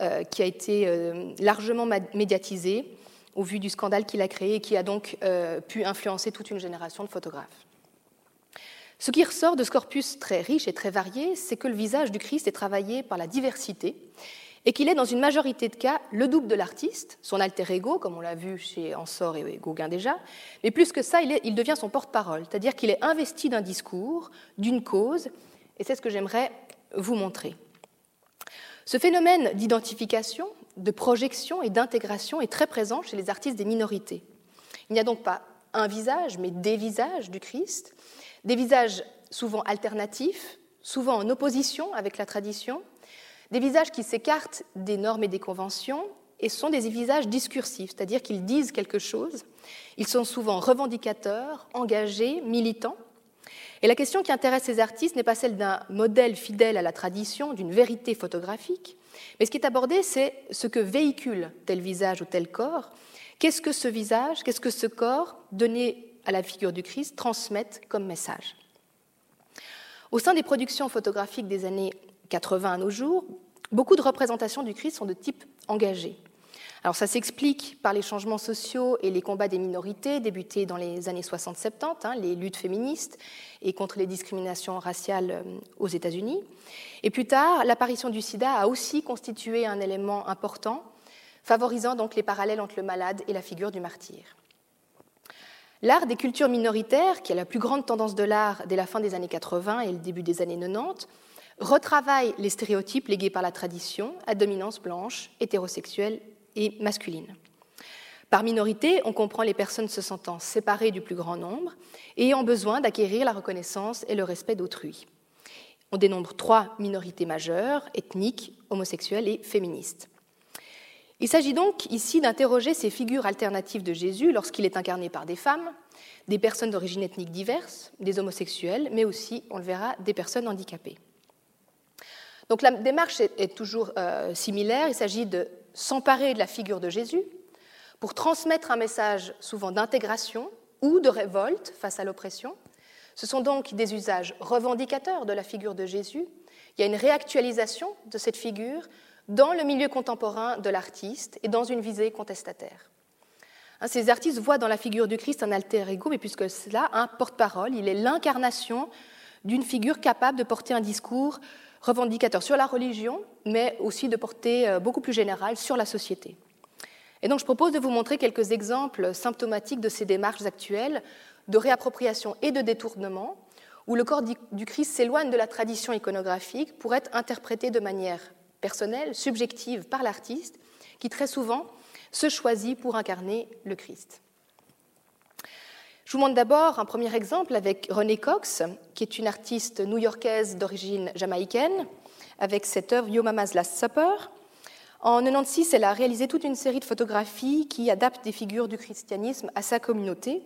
euh, qui a été euh, largement médiatisé au vu du scandale qu'il a créé et qui a donc pu influencer toute une génération de photographes. Ce qui ressort de ce corpus très riche et très varié, c'est que le visage du Christ est travaillé par la diversité et qu'il est dans une majorité de cas le double de l'artiste, son alter ego, comme on l'a vu chez Ansor et Gauguin déjà, mais plus que ça, il, il devient son porte-parole, c'est-à-dire qu'il est investi d'un discours, d'une cause, et c'est ce que j'aimerais vous montrer. Ce phénomène d'identification, de projection et d'intégration est très présent chez les artistes des minorités. Il n'y a donc pas un visage, mais des visages du Christ, des visages souvent alternatifs, souvent en opposition avec la tradition, des visages qui s'écartent des normes et des conventions et sont des visages discursifs, c'est-à-dire qu'ils disent quelque chose. Ils sont souvent revendicateurs, engagés, militants. Et la question qui intéresse ces artistes n'est pas celle d'un modèle fidèle à la tradition, d'une vérité photographique, mais ce qui est abordé, c'est ce que véhicule tel visage ou tel corps, Qu'est-ce que ce visage, qu'est-ce que ce corps donné à la figure du Christ transmettent comme message Au sein des productions photographiques des années 80 à nos jours, beaucoup de représentations du Christ sont de type engagé. Alors ça s'explique par les changements sociaux et les combats des minorités débutés dans les années 60-70, hein, les luttes féministes et contre les discriminations raciales euh, aux États-Unis. Et plus tard, l'apparition du sida a aussi constitué un élément important, favorisant donc les parallèles entre le malade et la figure du martyr. L'art des cultures minoritaires, qui est la plus grande tendance de l'art dès la fin des années 80 et le début des années 90, retravaille les stéréotypes légués par la tradition à dominance blanche, hétérosexuelle et masculine. Par minorité, on comprend les personnes se sentant séparées du plus grand nombre et ayant besoin d'acquérir la reconnaissance et le respect d'autrui. On dénombre trois minorités majeures, ethniques, homosexuelles et féministes. Il s'agit donc ici d'interroger ces figures alternatives de Jésus lorsqu'il est incarné par des femmes, des personnes d'origine ethnique diverses, des homosexuels, mais aussi, on le verra, des personnes handicapées. Donc la démarche est, toujours euh, similaire. Il s'agit de s'emparer de la figure de Jésus pour transmettre un message souvent d'intégration ou de révolte face à l'oppression. Ce sont donc des usages revendicateurs de la figure de Jésus. Il y a une réactualisation de cette figure dans le milieu contemporain de l'artiste et dans une visée contestataire. Ces artistes voient dans la figure du Christ un alter ego, mais puisque cela, un porte-parole, il est l'incarnation d'une figure capable de porter un discours revendicateur sur la religion, mais aussi de portée euh, beaucoup plus générale sur la société. Et donc je propose de vous montrer quelques exemples symptomatiques de ces démarches actuelles de réappropriation et de détournement, où le corps du Christ s'éloigne de la tradition iconographique pour être interprété de manière personnelle, subjective par l'artiste, qui très souvent se choisit pour incarner le Christ. Je vous montre d'abord un premier exemple avec Renée Cox, qui est une artiste new-yorkaise d'origine jamaïcaine, avec cette œuvre Yo Mama's Last Supper. En 1996, elle a réalisé toute une série de photographies qui adaptent des figures du christianisme à sa communauté.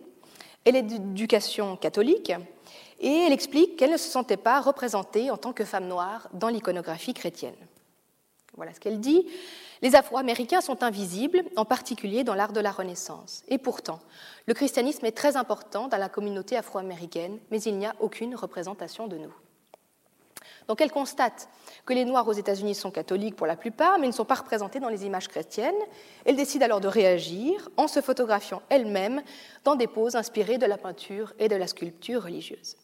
Elle est d'éducation catholique et elle explique qu'elle ne se sentait pas représentée en tant que femme noire dans l'iconographie chrétienne. Voilà ce qu'elle dit. Les Afro-Américains sont invisibles, en particulier dans l'art de la Renaissance. Et pourtant, le christianisme est très important dans la communauté afro-américaine, mais il n'y a aucune représentation de nous. Donc elle constate que les Noirs aux États-Unis sont catholiques pour la plupart, mais ne sont pas représentés dans les images chrétiennes. Elle décide alors de réagir en se photographiant elle-même dans des poses inspirées de la peinture et de la sculpture religieuse.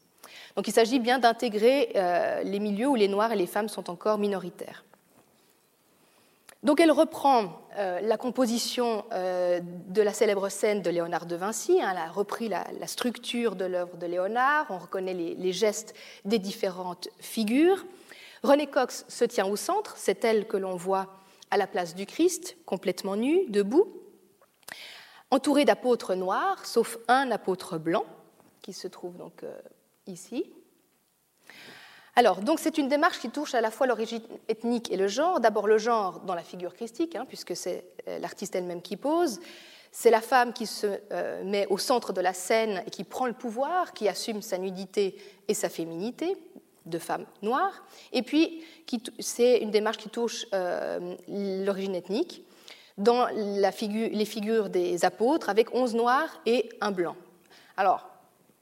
Donc il s'agit bien d'intégrer euh, les milieux où les Noirs et les femmes sont encore minoritaires. Donc elle reprend euh, la composition euh, de la célèbre scène de Léonard de Vinci, hein, elle a repris la, structure de l'œuvre de Léonard, on reconnaît les, gestes des différentes figures. René Cox se tient au centre, c'est elle que l'on voit à la place du Christ, complètement nue, debout, entourée d'apôtres noirs, sauf un apôtre blanc, qui se trouve donc euh, ici. Alors, donc c'est une démarche qui touche à la fois l'origine ethnique et le genre. D'abord le genre dans la figure christique, hein, puisque c'est euh, l'artiste elle-même qui pose. C'est la femme qui se euh, met au centre de la scène et qui prend le pouvoir, qui assume sa nudité et sa féminité de femme noire. Et puis, c'est une démarche qui touche euh, l'origine ethnique dans les figures des apôtres avec onze noirs et un blanc. Alors,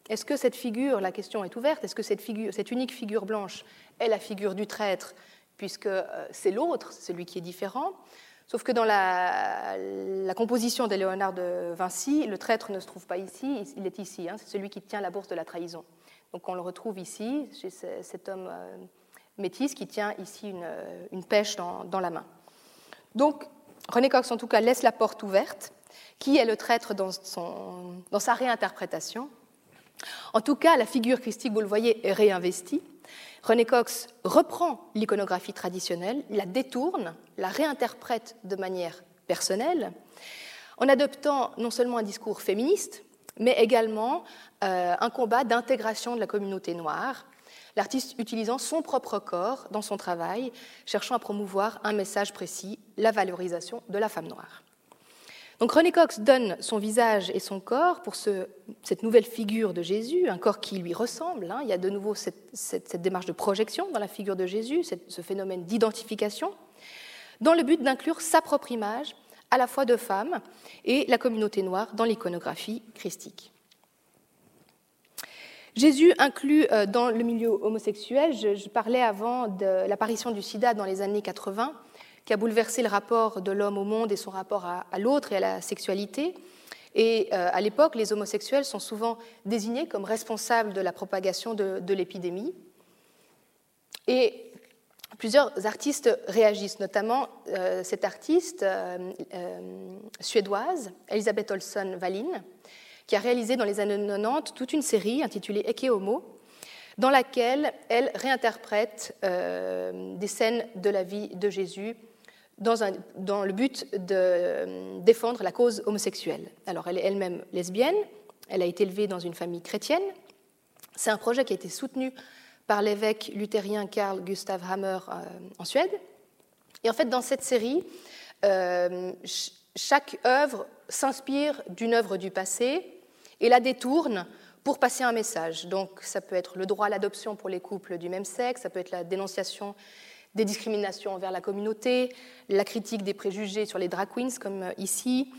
est-ce que cette figure, la question est ouverte, est-ce que cette, figure, cette unique figure blanche est la figure du traître, puisque euh, c'est l'autre, celui qui est différent Sauf que dans la, composition de Léonard de Vinci, le traître ne se trouve pas ici, il est ici, hein, c'est celui qui tient la bourse de la trahison. Donc on le retrouve ici, chez cet homme euh, métis qui tient ici une, euh, pêche dans, la main. Donc René Cox, en tout cas, laisse la porte ouverte. Qui est le traître dans sa réinterprétation? En tout cas, la figure christique, vous le voyez, est réinvestie. René Cox reprend l'iconographie traditionnelle, la détourne, la réinterprète de manière personnelle, en adoptant non seulement un discours féministe, mais également euh, un combat d'intégration de la communauté noire, l'artiste utilisant son propre corps dans son travail, cherchant à promouvoir un message précis, la valorisation de la femme noire. Donc René Cox donne son visage et son corps pour cette nouvelle figure de Jésus, un corps qui lui ressemble. Hein. Il y a de nouveau cette, démarche de projection dans la figure de Jésus, ce phénomène d'identification, dans le but d'inclure sa propre image à la fois de femmes et la communauté noire dans l'iconographie christique. Jésus inclut euh, dans le milieu homosexuel, je, parlais avant de l'apparition du sida dans les années 80, qui a bouleversé le rapport de l'homme au monde et son rapport à, l'autre et à la sexualité. Et euh, à l'époque, les homosexuels sont souvent désignés comme responsables de la propagation de, l'épidémie. Et plusieurs artistes réagissent, notamment euh, cette artiste suédoise, Elisabeth Olsson Wallin, qui a réalisé dans les années 90 toute une série intitulée Eke Homo, dans laquelle elle réinterprète euh, des scènes de la vie de Jésus dans, le but de euh, défendre la cause homosexuelle. Alors elle est elle-même lesbienne, elle a été élevée dans une famille chrétienne. C'est un projet qui a été soutenu par l'évêque luthérien Karl Gustav Hammer euh, en Suède. Et en fait, dans cette série, chaque œuvre s'inspire d'une œuvre du passé et la détourne pour passer un message. Donc ça peut être le droit à l'adoption pour les couples du même sexe, ça peut être la dénonciation des discriminations envers la communauté, la critique des préjugés sur les drag queens comme euh, ici,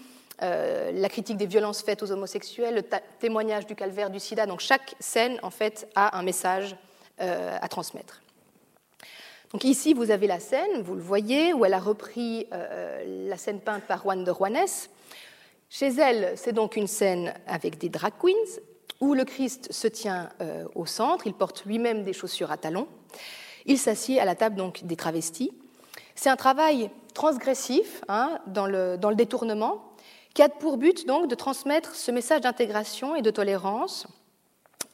euh, la critique des violences faites aux homosexuels, le témoignage du calvaire du sida. Donc chaque scène en fait a un message euh, à transmettre. Donc ici vous avez la scène, vous le voyez, où elle a repris la scène peinte par Juan de Juanes chez elle, c'est donc une scène avec des drag queens où le Christ se tient au centre, il porte lui-même des chaussures à talons, il s'assied à la table donc des travestis. C'est un travail transgressif hein, dans, le, détournement qui a pour but donc de transmettre ce message d'intégration et de tolérance,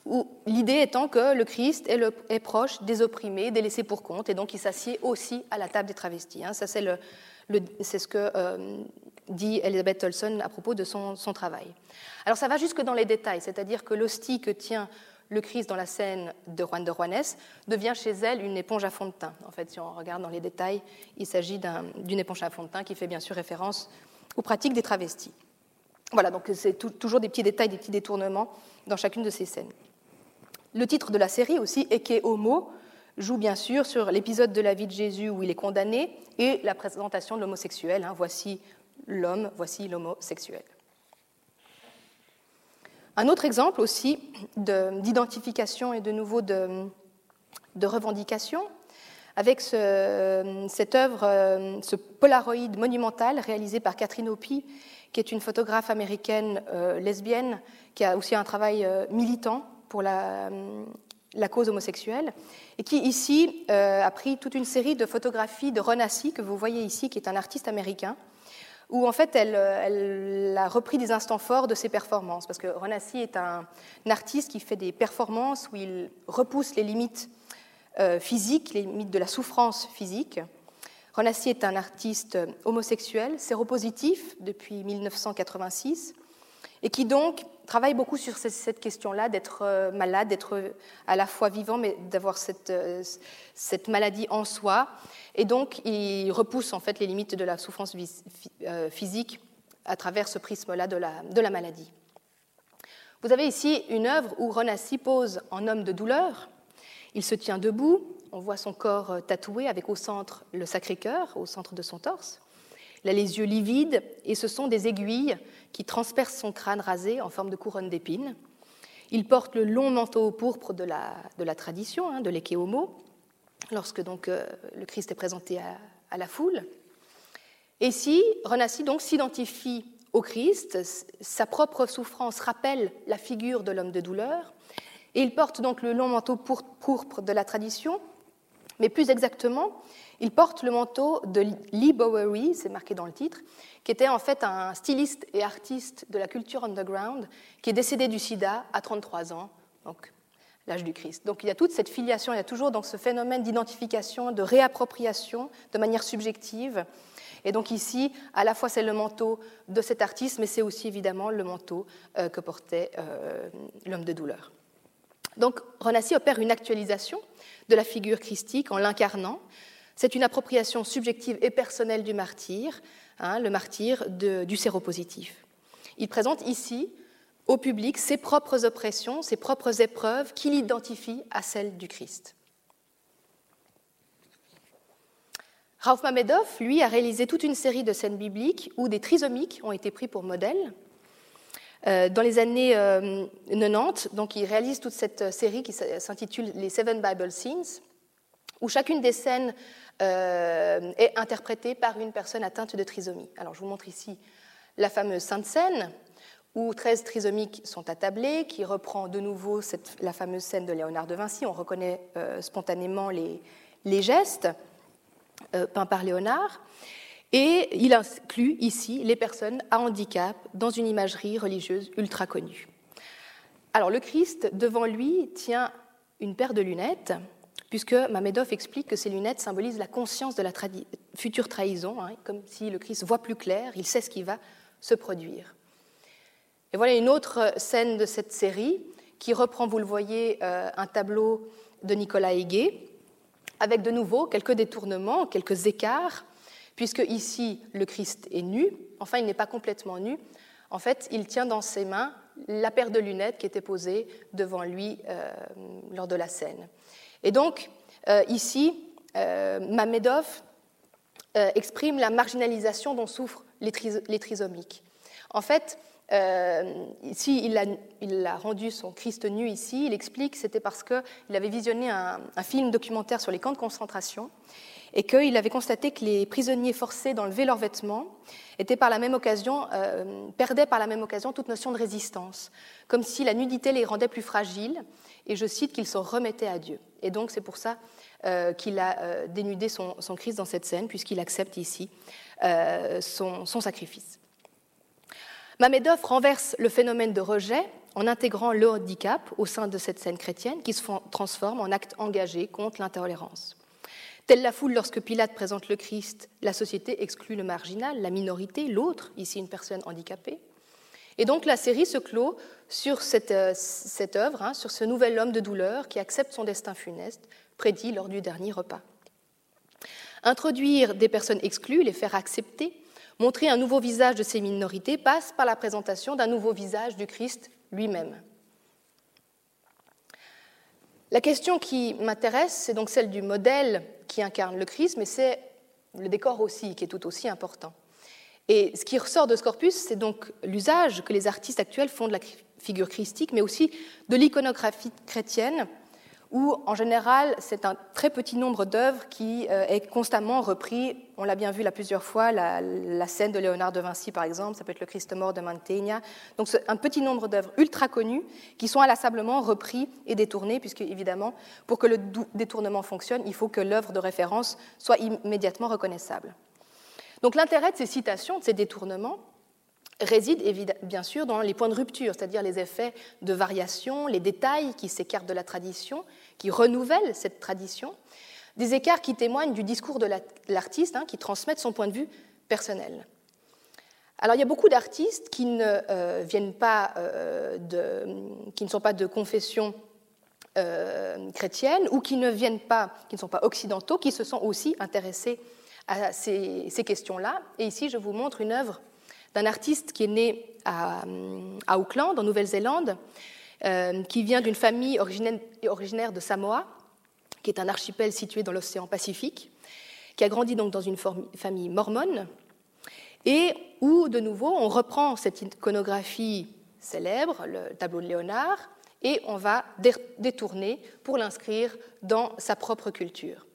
où l'idée étant que le Christ est, proche des opprimés, des laissés pour compte, et donc il s'assied aussi à la table des travestis. Hein. Ça c'est ce que euh, dit Elisabeth Tolson à propos de son, travail. Alors ça va jusque dans les détails, c'est-à-dire que l'hostie que tient le Christ dans la scène de Juan de Juanes devient chez elle une éponge à fond de teint. En fait, si on regarde dans les détails, il s'agit d'une éponge à fond de teint qui fait bien sûr référence aux pratiques des travestis. Voilà, donc c'est toujours des petits détails, des petits détournements dans chacune de ces scènes. Le titre de la série aussi, Eke Homo, joue bien sûr sur l'épisode de la vie de Jésus où il est condamné et la présentation de l'homosexuel. Hein. voici l'homme, voici l'homosexuel. Un autre exemple aussi d'identification et de nouveau de, revendication, avec cette œuvre, ce Polaroid monumental réalisé par Catherine Opie, qui est une photographe américaine euh, lesbienne, qui a aussi un travail euh, militant pour la, cause homosexuelle, et qui ici euh, a pris toute une série de photographies de Renassi, que vous voyez ici, qui est un artiste américain, où en fait elle, elle, a repris des instants forts de ses performances, parce que Renassi est un, artiste qui fait des performances où il repousse les limites euh, physiques, les limites de la souffrance physique. Renassi est un artiste homosexuel, séropositif depuis 1986, et qui donc travaille beaucoup sur cette question-là d'être euh, malade, d'être à la fois vivant, mais d'avoir cette, euh, cette, maladie en soi. Et donc, il repousse en fait les limites de la souffrance euh, physique à travers ce prisme-là de la, de la maladie. Vous avez ici une œuvre où Renassi pose en homme de douleur. Il se tient debout, on voit son corps tatoué avec au centre le Sacré-Cœur, au centre de son torse. Il a les yeux livides et ce sont des aiguilles qui transpercent son crâne rasé en forme de couronne d'épines. Il porte le long manteau pourpre de la, de la tradition, hein, de l'Ekehomo, lorsque donc euh, le Christ est présenté à, la foule. Et si Renassi donc s'identifie au Christ, sa propre souffrance rappelle la figure de l'homme de douleur, et il porte donc le long manteau pourpre de la tradition, mais plus exactement, il porte le manteau de Lee Bowery, c'est marqué dans le titre, qui était en fait un styliste et artiste de la culture underground, qui est décédé du sida à 33 ans, donc l'âge du Christ. Donc il y a toute cette filiation, il y a toujours donc ce phénomène d'identification, de réappropriation de manière subjective. Et donc ici, à la fois c'est le manteau de cet artiste, mais c'est aussi évidemment le manteau euh, que portait euh, l'homme de douleur. Donc Renassi opère une actualisation de la figure christique en l'incarnant, c'est une appropriation subjective et personnelle du martyr, hein, le martyr du séropositif. Il présente ici au public ses propres oppressions, ses propres épreuves qu'il identifie à celles du Christ. Rauf Mamedov, lui, a réalisé toute une série de scènes bibliques où des trisomiques ont été pris pour modèle. Euh, dans les années 90, euh, donc il réalise toute cette série qui s'intitule les Seven Bible Scenes, où chacune des scènes euh, est interprétée par une personne atteinte de trisomie. Alors je vous montre ici la fameuse Sainte Seine, où 13 trisomiques sont attablés, qui reprend de nouveau la fameuse scène de Léonard de Vinci. On reconnaît spontanément les gestes peints par Léonard. Et il inclut ici les personnes à handicap dans une imagerie religieuse ultra connue. Alors le Christ, devant lui, tient une paire de lunettes, puisque Mamedov explique que ces lunettes symbolisent la conscience de la future trahison, hein, comme si le Christ voit plus clair, il sait ce qui va se produire. Et voilà une autre scène de cette série qui reprend, vous le voyez, euh, un tableau de Nicolas Héguet, avec de nouveau quelques détournements, quelques écarts puisque ici le Christ est nu, enfin il n'est pas complètement nu, en fait il tient dans ses mains la paire de lunettes qui était posée devant lui euh, lors de la scène. Et donc euh, ici, euh, Mamedov exprime la marginalisation dont souffrent les, trisomiques. En fait, ici, il a, rendu son Christ nu ici. Il explique que c'était parce qu'il avait visionné un, film documentaire sur les camps de concentration et qu'il avait constaté que les prisonniers forcés d'enlever leurs vêtements étaient par la même occasion, euh, perdaient par la même occasion toute notion de résistance, comme si la nudité les rendait plus fragiles, et je cite qu'ils se remettaient à Dieu. Et donc c'est pour ça euh, qu'il a euh, dénudé son, Christ dans cette scène, puisqu'il accepte ici son, son sacrifice. Mamedov renverse le phénomène de rejet en intégrant le handicap au sein de cette scène chrétienne qui se transforme en acte engagé contre l'intolérance. Telle la foule lorsque Pilate présente le Christ, la société exclut le marginal, la minorité, l'autre, ici une personne handicapée. Et donc la série se clôt sur cette, euh, œuvre, hein, sur ce nouvel homme de douleur qui accepte son destin funeste, prédit lors du dernier repas. Introduire des personnes exclues, les faire accepter, montrer un nouveau visage de ces minorités passe par la présentation d'un nouveau visage du Christ lui-même. La question qui m'intéresse, c'est donc celle du modèle qui incarne le Christ, mais c'est le décor aussi qui est tout aussi important. Et ce qui ressort de ce corpus, c'est donc l'usage que les artistes actuels font de la figure christique, mais aussi de l'iconographie chrétienne où en général c'est un très petit nombre d'œuvres qui euh, est constamment repris. On l'a bien vu là plusieurs fois, la, scène de Léonard de Vinci par exemple, ça peut être le Christ mort de Mantegna. Donc un petit nombre d'œuvres ultra connues qui sont inlassablement repris et détournés, puisque évidemment pour que le détournement fonctionne, il faut que l'œuvre de référence soit immédiatement reconnaissable. Donc l'intérêt de ces citations, de ces détournements, réside bien sûr dans les points de rupture, c'est-à-dire les effets de variation, les détails qui s'écartent de la tradition, qui renouvellent cette tradition, des écarts qui témoignent du discours de l'artiste, hein, qui transmettent son point de vue personnel. Alors il y a beaucoup d'artistes qui ne euh, viennent pas euh, qui ne sont pas de confession euh, chrétienne ou qui ne viennent pas, qui ne sont pas occidentaux, qui se sont aussi intéressés à ces questions-là. Et ici, je vous montre une œuvre d'un artiste qui est né à, Auckland, en Nouvelle-Zélande, euh, qui vient d'une famille originaire, de Samoa, qui est un archipel situé dans l'océan Pacifique, qui a grandi donc dans une famille mormone, et où, de nouveau, on reprend cette iconographie célèbre, le tableau de Léonard, et on va détourner pour l'inscrire dans sa propre culture.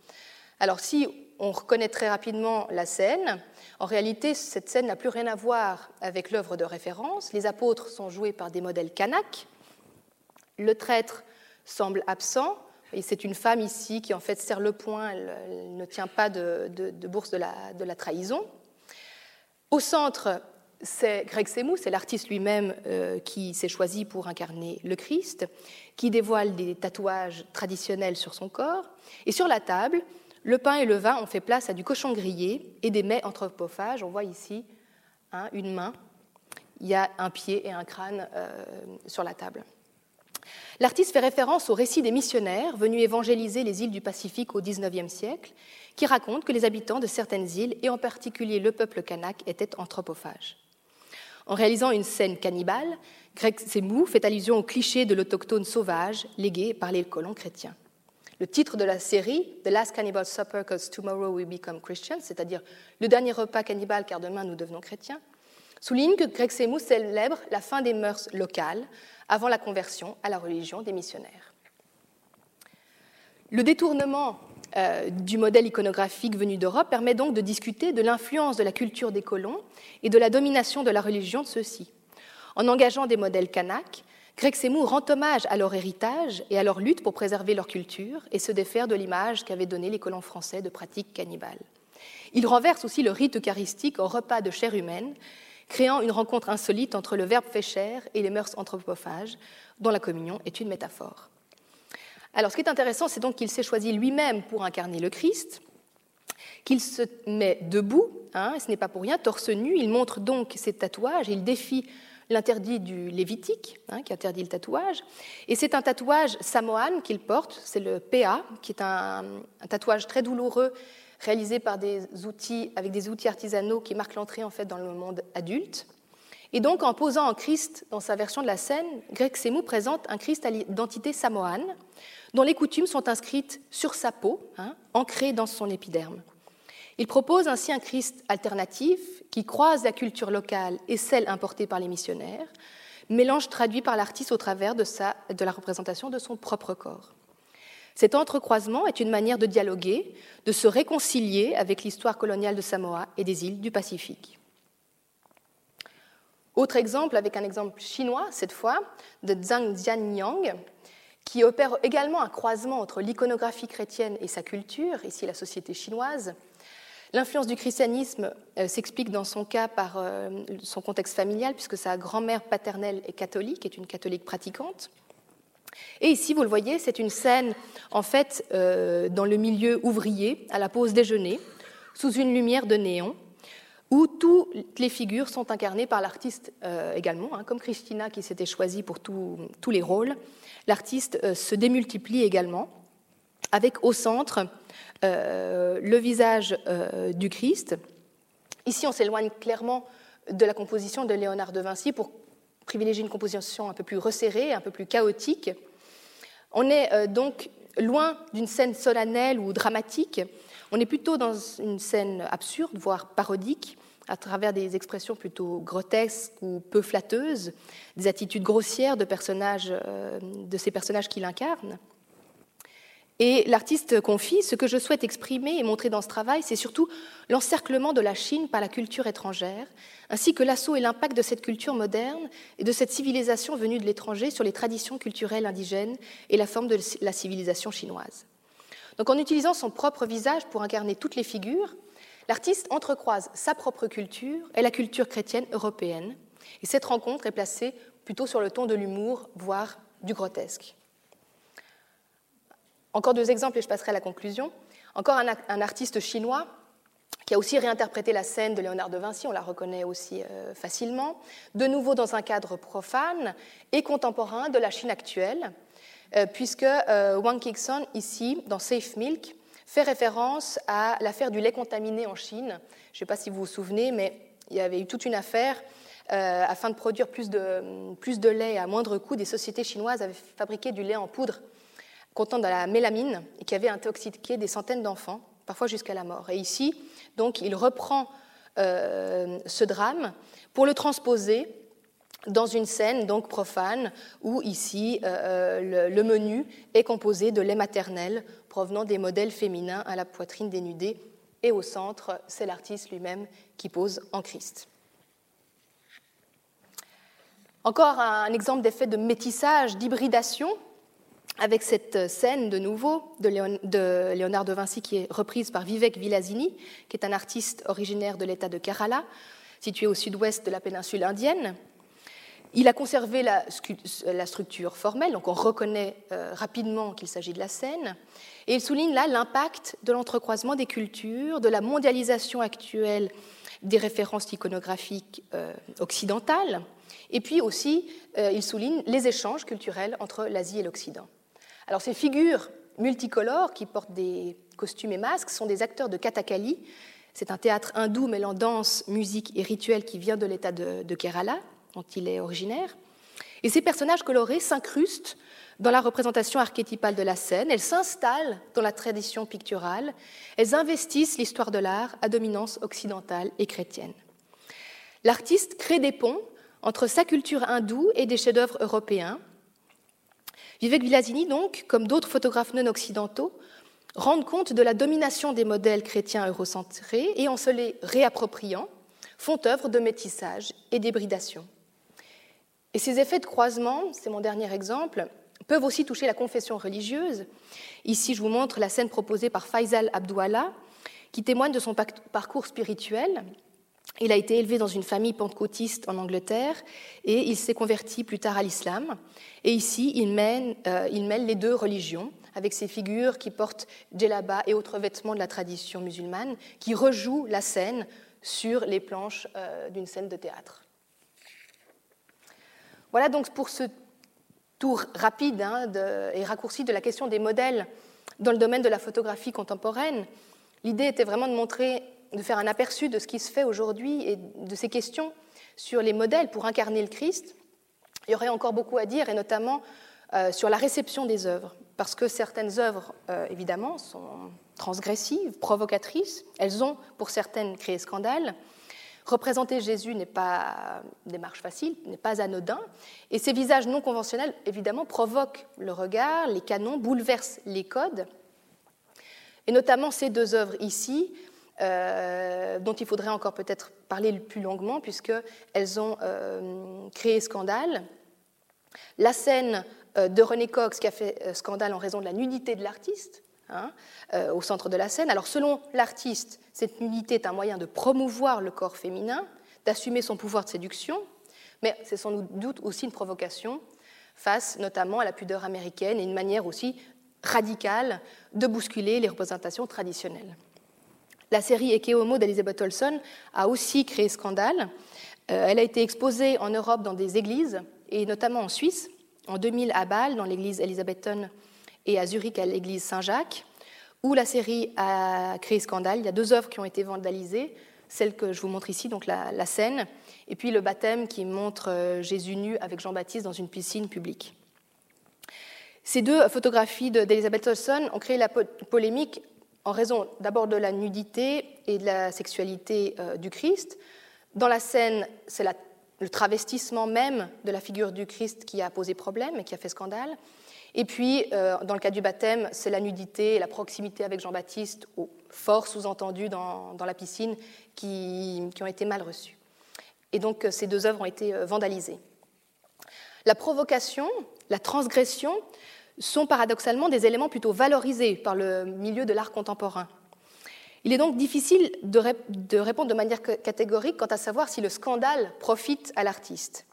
Alors si on reconnaît très rapidement la scène, en réalité, cette scène n'a plus rien à voir avec l'œuvre de référence. Les apôtres sont joués par des modèles Kanak. Le traître semble absent. Et c'est une femme ici qui en fait serre le poing, elle, ne tient pas de, bourse de la, trahison. Au centre, c'est Greg Semou, c'est l'artiste lui-même euh, qui s'est choisi pour incarner le Christ, qui dévoile des tatouages traditionnels sur son corps. Et sur la table, le pain et le vin ont fait place à du cochon grillé et des mets anthropophages. On voit ici hein, une main, il y a un pied et un crâne euh, sur la table. L'artiste fait référence au récit des missionnaires venus évangéliser les îles du Pacifique au XIXe siècle, qui racontent que les habitants de certaines îles, et en particulier le peuple kanak, étaient anthropophages. En réalisant une scène cannibale, Greg Semou fait allusion au cliché de l'autochtone sauvage légué par les colons chrétiens. Le titre de la série, The Last Cannibal Supper, because tomorrow we become Christians, c'est-à-dire le dernier repas cannibale, car demain nous devenons chrétiens, souligne que Greg célèbre la fin des mœurs locales avant la conversion à la religion des missionnaires. Le détournement euh, du modèle iconographique venu d'Europe permet donc de discuter de l'influence de la culture des colons et de la domination de la religion de ceux-ci. En engageant des modèles kanaks, Greg Seymour rend hommage à leur héritage et à leur lutte pour préserver leur culture et se défaire de l'image qu'avaient donnée les colons français de pratiques cannibales. Il renverse aussi le rite eucharistique au repas de chair humaine créant une rencontre insolite entre le Verbe fait chair et les mœurs anthropophages, dont la communion est une métaphore. Alors, ce qui est intéressant, c'est donc qu'il s'est choisi lui-même pour incarner le Christ, qu'il se met debout, hein, ce n'est pas pour rien, torse nu, il montre donc ses tatouages, il défie l'interdit du Lévitique, hein, qui interdit le tatouage, et c'est un tatouage samoan qu'il porte, c'est le PA, qui est un tatouage très douloureux réalisé avec des outils artisanaux qui marquent l'entrée en fait dans le monde adulte. Et donc, en posant en Christ dans sa version de la scène, Greg Semu présente un Christ à l'identité samoane, dont les coutumes sont inscrites sur sa peau, hein, ancrées dans son épiderme. Il propose ainsi un Christ alternatif qui croise la culture locale et celle importée par les missionnaires, mélange traduit par l'artiste au travers de, de la représentation de son propre corps. Cet entrecroisement est une manière de dialoguer, de se réconcilier avec l'histoire coloniale de Samoa et des îles du Pacifique. Autre exemple, avec un exemple chinois cette fois, de Zhang Jianyang, qui opère également un croisement entre l'iconographie chrétienne et sa culture, ici la société chinoise. L'influence du christianisme euh, s'explique dans son cas par euh, son contexte familial, puisque sa grand-mère paternelle est catholique, est une catholique pratiquante. Et ici, vous le voyez, c'est une scène en fait euh, dans le milieu ouvrier, à la pause déjeuner, sous une lumière de néon, où toutes les figures sont incarnées par l'artiste également, hein, comme Christina qui s'était choisie pour tous les rôles. L'artiste se démultiplie également, avec au centre le visage du Christ. Ici, on s'éloigne clairement de la composition de Léonard de Vinci pour privilégier une composition un peu plus resserrée, un peu plus chaotique. On est euh, donc loin d'une scène solennelle ou dramatique, on est plutôt dans une scène absurde, voire parodique, à travers des expressions plutôt grotesques ou peu flatteuses, des attitudes grossières de, personnages, euh, de ces personnages qu'il incarne. Et l'artiste confie Ce que je souhaite exprimer et montrer dans ce travail, c'est surtout l'encerclement de la Chine par la culture étrangère, ainsi que l'assaut et l'impact de cette culture moderne et de cette civilisation venue de l'étranger sur les traditions culturelles indigènes et la forme de la civilisation chinoise. Donc, en utilisant son propre visage pour incarner toutes les figures, l'artiste entrecroise sa propre culture et la culture chrétienne européenne. Et cette rencontre est placée plutôt sur le ton de l'humour, voire du grotesque. Encore deux exemples et je passerai à la conclusion. Encore un, artiste chinois qui a aussi réinterprété la scène de Léonard de Vinci, on la reconnaît aussi euh, facilement, de nouveau dans un cadre profane et contemporain de la Chine actuelle, euh, puisque euh, Wang Kixon, ici, dans Safe Milk, fait référence à l'affaire du lait contaminé en Chine. Je ne sais pas si vous vous souvenez, mais il y avait eu toute une affaire. afin de produire plus de, plus de lait à moindre coût, des sociétés chinoises avaient fabriqué du lait en poudre contenant de la mélamine et qui avait intoxiqué des centaines d'enfants, parfois jusqu'à la mort. Et ici, donc, il reprend euh, ce drame pour le transposer dans une scène donc profane où ici euh, le, menu est composé de lait maternel provenant des modèles féminins à la poitrine dénudée et au centre c'est l'artiste lui-même qui pose en Christ. Encore un exemple d'effet de métissage, d'hybridation avec cette scène de nouveau de, Léonard de Vinci qui est reprise par Vivek Vilasini, qui est un artiste originaire de l'État de Kerala, situé au sud-ouest de la péninsule indienne. Il a conservé la, structure formelle, donc on reconnaît euh, rapidement qu'il s'agit de la scène, et il souligne là l'impact de l'entrecroisement des cultures, de la mondialisation actuelle des références iconographiques euh, occidentales, et puis aussi euh, il souligne les échanges culturels entre l'Asie et l'Occident. Alors ces figures multicolores qui portent des costumes et masques sont des acteurs de Kathakali. C'est un théâtre hindou mêlant danse, musique et rituel qui vient de l'état de, Kerala, dont il est originaire. Et ces personnages colorés s'incrustent dans la représentation archétypale de la scène, elles s'installent dans la tradition picturale, elles investissent l'histoire de l'art à dominance occidentale et chrétienne. L'artiste crée des ponts entre sa culture hindoue et des chefs-d'œuvre européens. Vivek Villasini, donc, comme d'autres photographes non occidentaux, rendent compte de la domination des modèles chrétiens eurocentrés et, en se les réappropriant, font œuvre de métissage et d'hybridation. Et ces effets de croisement, c'est mon dernier exemple, peuvent aussi toucher la confession religieuse. Ici, je vous montre la scène proposée par Faisal Abdouallah, qui témoigne de son parcours spirituel. Il a été élevé dans une famille pentecôtiste en Angleterre et il s'est converti plus tard à l'islam. Et ici, il, euh, mêle les deux religions avec ces figures qui portent djellaba et autres vêtements de la tradition musulmane, qui rejouent la scène sur les planches euh, d'une scène de théâtre. Voilà donc pour ce tour rapide hein, et raccourci de la question des modèles dans le domaine de la photographie contemporaine. L'idée était vraiment de montrer, de faire un aperçu de ce qui se fait aujourd'hui et de ces questions sur les modèles pour incarner le Christ. Il y aurait encore beaucoup à dire, et notamment euh, sur la réception des œuvres, parce que certaines œuvres, euh, évidemment, sont transgressives, provocatrices. Elles ont, pour certaines, créé scandale. Représenter Jésus n'est pas une démarche facile, n'est pas anodin, et ces visages non conventionnels, évidemment, provoquent le regard, les canons, bouleversent les codes, et notamment ces deux œuvres ici, euh, dont il faudrait encore peut-être parler plus longuement, puisqu'elles ont euh, créé scandale. La scène euh, de René Cox qui a fait scandale en raison de la nudité de l'artiste, Hein, au centre de la scène. Alors selon l'artiste, cette nudité est un moyen de promouvoir le corps féminin, d'assumer son pouvoir de séduction, mais c'est sans doute aussi une provocation face notamment à la pudeur américaine et une manière aussi radicale de bousculer les représentations traditionnelles. La série Eke Homo d'Elizabeth Olson a aussi créé scandale. Euh, elle a été exposée en Europe dans des églises, et notamment en Suisse, en 2000 à Bâle, dans l'église Elizabetton et à Zurich à l'église Saint-Jacques, où la série a créé scandale. Il y a deux œuvres qui ont été vandalisées, celle que je vous montre ici, donc la, scène, et puis le baptême qui montre euh, Jésus nu avec Jean-Baptiste dans une piscine publique. Ces deux photographies d'Elizabeth Olson ont créé la polémique en raison d'abord de la nudité et de la sexualité euh, du Christ. Dans la scène, c'est le travestissement même de la figure du Christ qui a posé problème et qui a fait scandale. Et puis, euh, dans le cas du baptême, c'est la nudité et la proximité avec Jean-Baptiste, ou fort sous-entendu dans, la piscine, qui, ont été mal reçues. Et donc, euh, ces deux œuvres ont été vandalisées. La provocation, la transgression sont paradoxalement des éléments plutôt valorisés par le milieu de l'art contemporain. Il est donc difficile de répondre de manière catégorique quant à savoir si le scandale profite à l'artiste.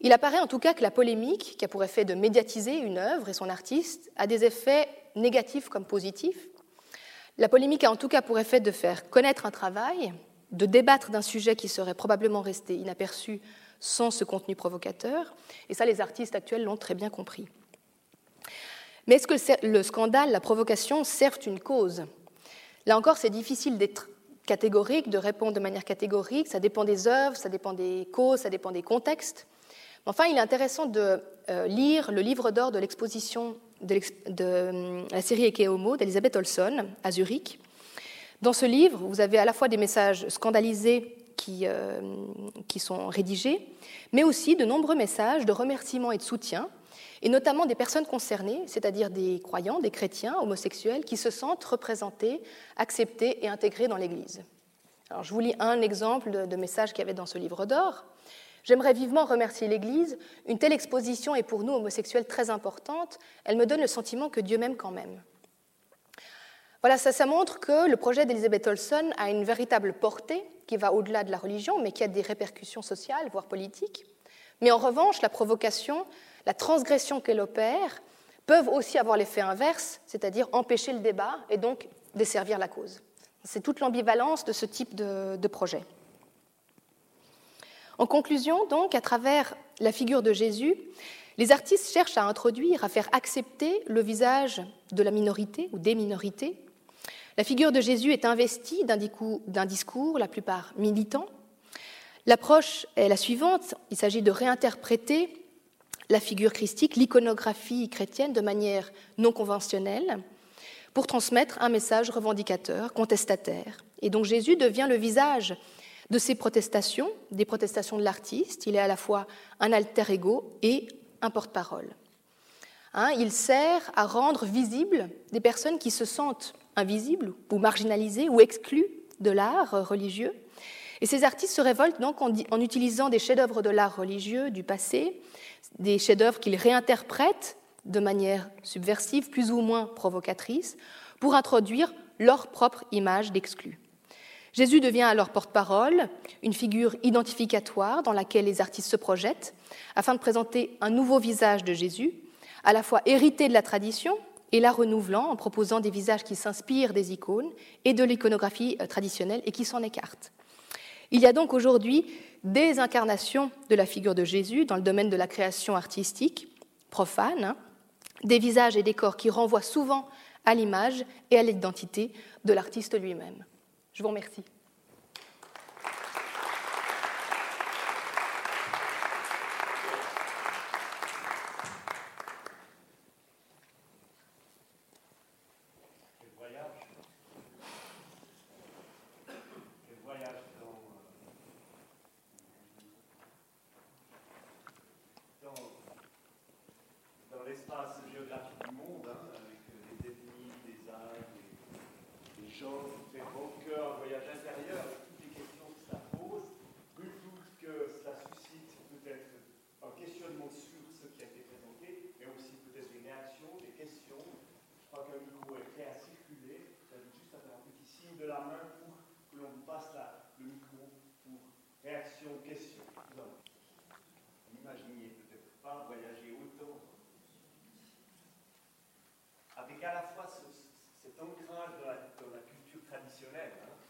Il apparaît en tout cas que la polémique, qui a pour effet de médiatiser une œuvre et son artiste, a des effets négatifs comme positifs. La polémique a en tout cas pour effet de faire connaître un travail, de débattre d'un sujet qui serait probablement resté inaperçu sans ce contenu provocateur, et ça les artistes actuels l'ont très bien compris. Mais est-ce que le scandale, la provocation servent une cause? Là encore, c'est difficile d'être catégorique, de répondre de manière catégorique, ça dépend des œuvres, ça dépend des causes, ça dépend des contextes. Enfin, il est intéressant de euh, lire le livre d'or de l'exposition de, euh, la série Eke Homo d'Elisabeth Olson à Zurich. Dans ce livre, vous avez à la fois des messages scandalisés qui, euh, qui sont rédigés, mais aussi de nombreux messages de remerciements et de soutien, et notamment des personnes concernées, c'est-à-dire des croyants, des chrétiens, homosexuels, qui se sentent représentés, acceptés et intégrés dans l'Église. Alors, je vous lis un exemple de, message qu'il y avait dans ce livre d'or. J'aimerais vivement remercier l'Église. Une telle exposition est pour nous, homosexuels, très importante. Elle me donne le sentiment que Dieu m'aime quand même. Voilà, ça, ça montre que le projet d'Elizabeth Olson a une véritable portée qui va au-delà de la religion, mais qui a des répercussions sociales, voire politiques. Mais en revanche, la provocation, la transgression qu'elle opère, peuvent aussi avoir l'effet inverse, c'est-à-dire empêcher le débat et donc desservir la cause. C'est toute l'ambivalence de ce type de, de projet. En conclusion, donc, à travers la figure de Jésus, les artistes cherchent à introduire, à faire accepter le visage de la minorité ou des minorités. La figure de Jésus est investie d'un discours, la plupart militant. L'approche est la suivante, il s'agit de réinterpréter la figure christique, l'iconographie chrétienne de manière non conventionnelle pour transmettre un message revendicateur, contestataire. Et donc Jésus devient le visage de ces protestations, des protestations de l'artiste. Il est à la fois un alter ego et un porte-parole. Hein, il sert à rendre visibles des personnes qui se sentent invisibles ou marginalisées ou exclues de l'art religieux. Et ces artistes se révoltent donc en, utilisant des chefs-d'œuvre de l'art religieux du passé, des chefs-d'œuvre qu'ils réinterprètent de manière subversive, plus ou moins provocatrice, pour introduire leur propre image d'exclus. Jésus devient alors porte-parole, une figure identificatoire dans laquelle les artistes se projettent, afin de présenter un nouveau visage de Jésus, à la fois hérité de la tradition et la renouvelant en proposant des visages qui s'inspirent des icônes et de l'iconographie euh, traditionnelle et qui s'en écartent. Il y a donc aujourd'hui des incarnations de la figure de Jésus dans le domaine de la création artistique profane, hein, des visages et des corps qui renvoient souvent à l'image et à l'identité de l'artiste lui-même. Je vous remercie.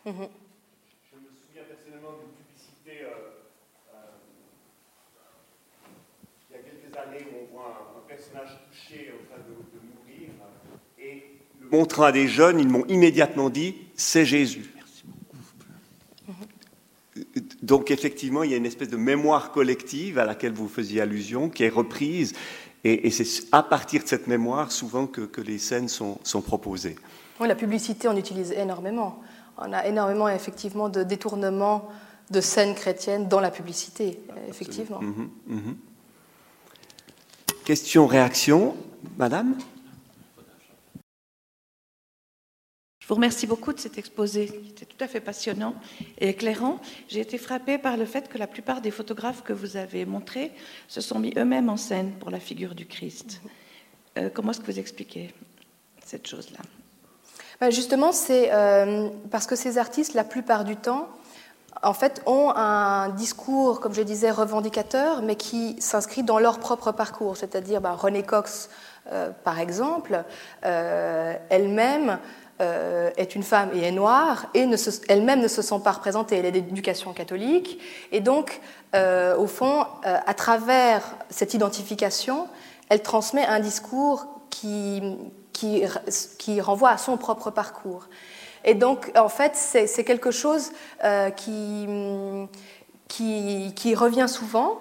Mhm. Je me souviens personnellement d'une publicité euh, euh, il y a quelques années où on voit un, personnage touché en train de, mourir et le montrant à des jeunes, ils m'ont immédiatement dit c'est Jésus. Beaucoup. Donc effectivement, il y a une espèce de mémoire collective à laquelle vous faisiez allusion qui est reprise et, c'est à partir de cette mémoire souvent que, les scènes sont, sont proposées. Oui, la publicité, on utilise énormément on a énormément effectivement de détournements de scènes chrétiennes dans la publicité, effectivement. Mhm, mhm. Question, réaction, Madame? Je vous remercie beaucoup de cet exposé qui était tout à fait passionnant et éclairant. J'ai été frappée par le fait que la plupart des photographes que vous avez montrés se sont mis eux-mêmes en scène pour la figure du Christ. Euh, comment est-ce que vous expliquez cette chose-là? Justement, c'est euh, parce que ces artistes, la plupart du temps, en fait, ont un discours, comme je disais, revendicateur, mais qui s'inscrit dans leur propre parcours. C'est-à-dire, bah, René Cox, euh, par exemple, euh, elle-même est une femme et est noire, et elle-même ne se sent pas représentée. Elle est d'éducation catholique, et donc, au fond, à travers cette identification, elle transmet un discours qui, qui, renvoie à son propre parcours. Et donc, en fait, c'est quelque chose euh, qui, revient souvent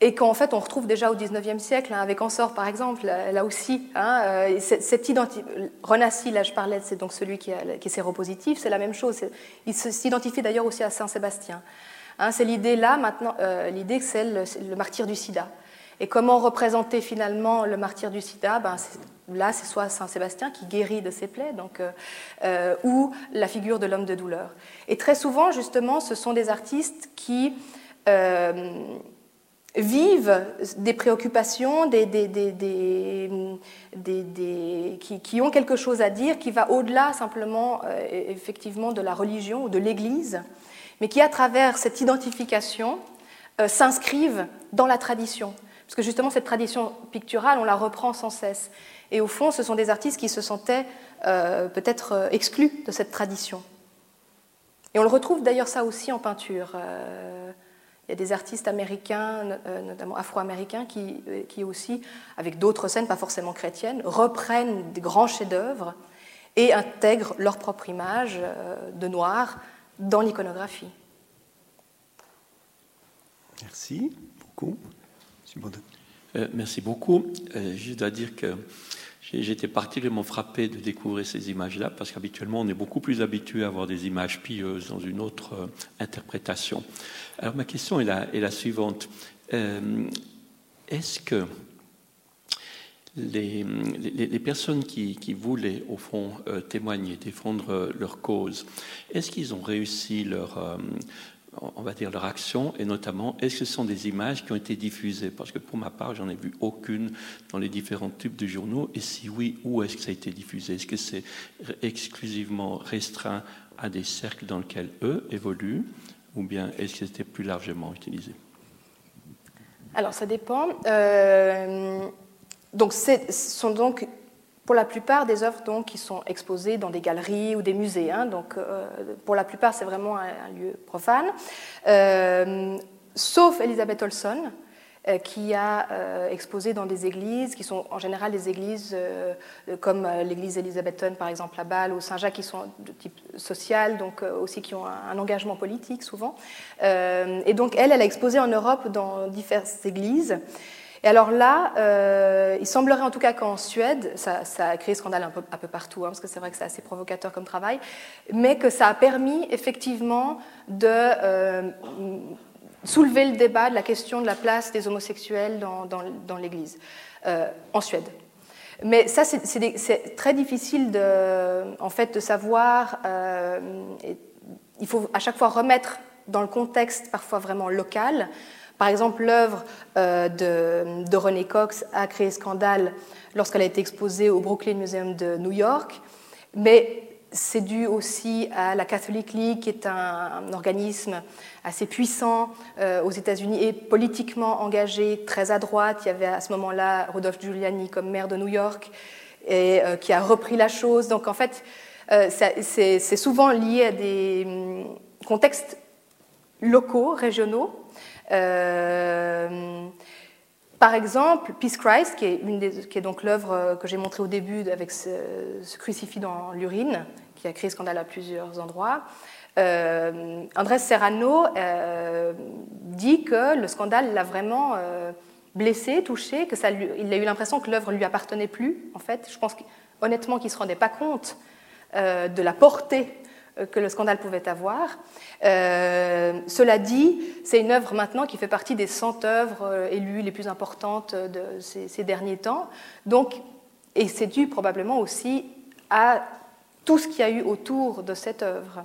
et qu'en fait on retrouve déjà au XIXe siècle, hein, avec Ensor par exemple, là aussi. Hein, euh, cette Renassi, là je parlais, c'est donc celui qui, qui est séropositif, c'est la même chose. Il s'identifie d'ailleurs aussi à Saint-Sébastien. Hein, c'est l'idée là maintenant, euh, l'idée que c'est le, martyr du sida. Et comment représenter finalement le martyr du sida? Ben, Là, c'est soit Saint Sébastien qui guérit de ses plaies, donc, euh, euh, ou la figure de l'homme de douleur. Et très souvent, justement, ce sont des artistes qui euh, vivent des préoccupations, qui, ont quelque chose à dire qui va au-delà simplement, effectivement, de la religion ou de l'Église, mais qui, à travers cette identification, s'inscrivent dans la tradition. Parce que justement, cette tradition picturale, on la reprend sans cesse. Et au fond, ce sont des artistes qui se sentaient euh, peut-être euh, exclus de cette tradition. Et on le retrouve d'ailleurs ça aussi en peinture. Euh, il y a des artistes américains, notamment afro-américains, qui, qui, aussi, avec d'autres scènes, pas forcément chrétiennes, reprennent des grands chefs-d'œuvre et intègrent leur propre image de noir dans l'iconographie. Merci beaucoup. Merci beaucoup. je dois dire que J'étais particulièrement frappé de découvrir ces images-là, parce qu'habituellement, on est beaucoup plus habitué à voir des images pieuses dans une autre euh, interprétation. Alors, ma question est la, suivante. Euh, est-ce que les, personnes qui, voulaient, au fond, euh, témoigner, défendre leur cause, est-ce qu'ils ont réussi leur, on va dire, leur action, et notamment, est-ce que ce sont des images qui ont été diffusées? Parce que pour ma part, j'en ai vu aucune dans les différents types de journaux, et si oui, où est-ce que ça a été diffusé? Est-ce que c'est exclusivement restreint à des cercles dans lesquels eux évoluent, ou bien est-ce que c'était plus largement utilisé? Alors, ça dépend. Euh, donc, ce sont donc pour la plupart des œuvres donc, qui sont exposées dans des galeries ou des musées. Hein. donc, euh, pour la plupart, c'est vraiment un, lieu profane. Euh, sauf Elisabeth Olson, euh, qui a exposé dans des églises, qui sont en général des églises comme l'église Elisabethton, par exemple, à Bâle, ou Saint-Jacques, qui sont de type social, donc aussi qui ont un, un engagement politique souvent. et donc, elle, elle a exposé en Europe dans diverses églises. Et alors là, euh, il semblerait en tout cas qu'en Suède, ça, a créé scandale un peu, un peu partout, hein, parce que c'est vrai que c'est assez provocateur comme travail, mais que ça a permis effectivement de euh, soulever le débat de la question de la place des homosexuels dans, l'Église, euh, en Suède. Mais ça, c'est très difficile de, en fait, de savoir. il faut à chaque fois remettre dans le contexte parfois vraiment local par exemple, l'œuvre euh, de, René Cox a créé scandale lorsqu'elle a été exposée au Brooklyn Museum de New York, mais c'est dû aussi à la Catholic League, qui est un, organisme assez puissant euh, aux États-Unis et politiquement engagé, très à droite. Il y avait à ce moment-là Rudolph Giuliani comme maire de New York et euh, qui a repris la chose. Donc en fait, c'est souvent lié à des hum, contextes locaux, régionaux, par exemple, Peace Christ, qui est, donc l'œuvre que j'ai montrée au début avec ce, crucifix dans l'urine, qui a créé scandale à plusieurs endroits. Euh, Andrés Serrano euh, dit que le scandale l'a vraiment euh, blessé, touché, que il a eu l'impression que l'œuvre lui appartenait plus. En fait, je pense honnêtement qu'il ne se rendait pas compte de la portée euh, que le scandale pouvait avoir. Euh, cela dit, c'est une œuvre maintenant qui fait partie des 100 œuvres euh, élues les plus importantes de ces, derniers temps. Donc, et c'est dû probablement aussi à tout ce qu'il y a eu autour de cette œuvre.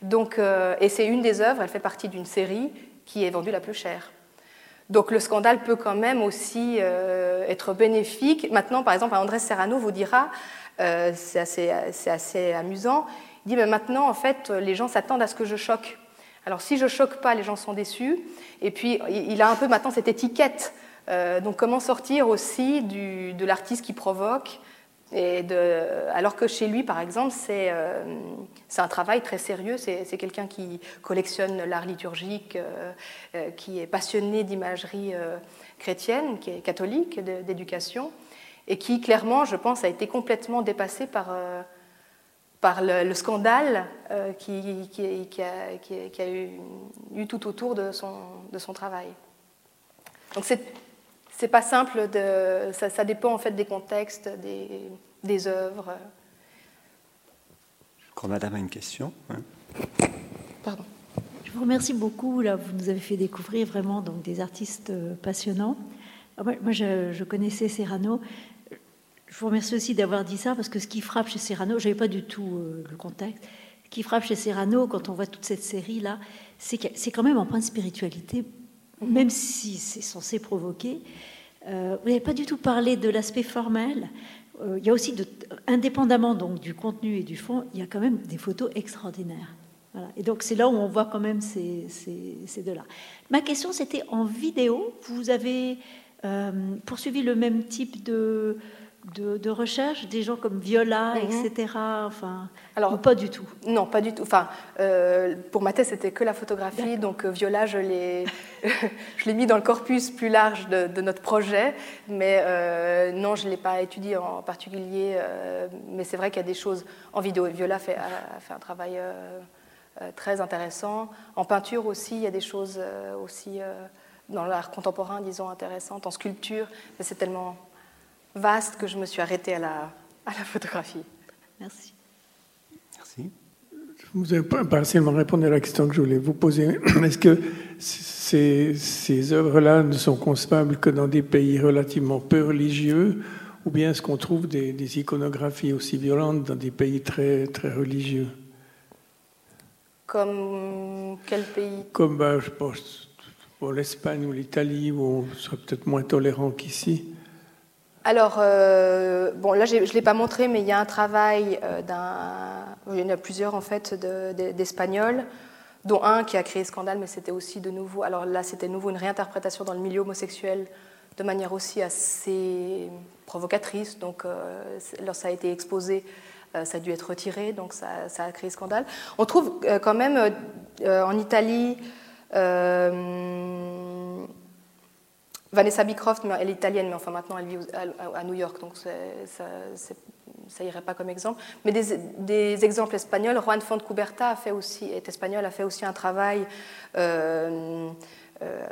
Donc, et c'est une des œuvres, elle fait partie d'une série qui est vendue la plus chère. Donc le scandale peut quand même aussi être bénéfique. Maintenant, par exemple, André Serrano vous dira, c'est assez, assez, amusant, il dit, mais maintenant, en fait, les gens s'attendent à ce que je choque. Alors, si je choque pas, les gens sont déçus. Et puis, il a un peu maintenant cette étiquette. Euh, donc, comment sortir aussi du, de l'artiste qui provoque et de, alors que chez lui, par exemple, c'est euh, un travail très sérieux. C'est quelqu'un qui collectionne l'art liturgique, euh, euh, qui est passionné d'imagerie chrétienne, qui est catholique, d'éducation, et qui, clairement, je pense, a été complètement dépassé par par le, scandale euh, qui, qui, a, qui, a, eu, tout autour de son, de son travail. Donc c'est pas simple, de, ça, ça, dépend en fait des contextes, des, des œuvres. Je crois madame a une question. Hein. Pardon. Je vous remercie beaucoup. Là, vous nous avez fait découvrir vraiment donc, des artistes euh, passionnants. moi, je, je, connaissais Serrano. Je vous remercie aussi d'avoir dit ça, parce que ce qui frappe chez Serrano, je n'avais pas du tout euh, le contexte, ce qui frappe chez Serrano, quand on voit toute cette série-là, c'est que c'est quand même en point de spiritualité, même si c'est censé provoquer. Euh, vous n'avez pas du tout parlé de l'aspect formel. Euh, il y a aussi, indépendamment donc du contenu et du fond, il y a quand même des photos extraordinaires. Et donc c'est là où on voit quand même ces, ces, ces deux-là. Ma question, c'était en vidéo. Vous avez poursuivi le même type de de, recherche, des gens comme Viola, mhm. etc. Enfin, Alors, pas du tout? Non, pas du tout. Enfin, euh, pour ma thèse, c'était que la photographie, donc euh, Viola, je l'ai, je l'ai mis dans le corpus plus large de, notre projet, mais euh, non, je ne l'ai pas étudié en particulier. mais c'est vrai qu'il y a des choses en vidéo. Viola fait, a, fait un travail très intéressant. En peinture aussi, il y a des choses aussi dans l'art contemporain, disons, intéressante, en sculpture. Mais c'est tellement vaste que je me suis arrêtée à la, à la photographie. Merci. Merci. Vous avez partiellement répondu à la question que je voulais vous poser. Est-ce que ces, ces œuvres-là ne sont concevables que dans des pays relativement peu religieux ou bien est-ce qu'on trouve des, des, iconographies aussi violentes dans des pays très, très religieux? Comme quel pays? Comme, bah, je pense, pour l'Espagne ou l'Italie, où on serait peut-être moins tolérant qu'ici. Alors, euh, bon, là, je ne l'ai pas montré, mais il y a un travail euh, d'un. Il y en a plusieurs, en fait, d'Espagnols, de, dont un qui a créé scandale, mais c'était aussi de nouveau. Alors là, c'était nouveau une réinterprétation dans le milieu homosexuel de manière aussi assez provocatrice. Donc, euh, lorsque ça a été exposé, euh, ça a dû être retiré, donc ça, a créé scandale. On trouve quand même en Italie. Vanessa Bicroft, elle est italienne, mais enfin maintenant elle vit à, New York, donc ça, ça irait pas comme exemple. Mais des, exemples espagnols, Juan Fontcuberta a fait aussi, est espagnol, a fait aussi un travail euh, euh,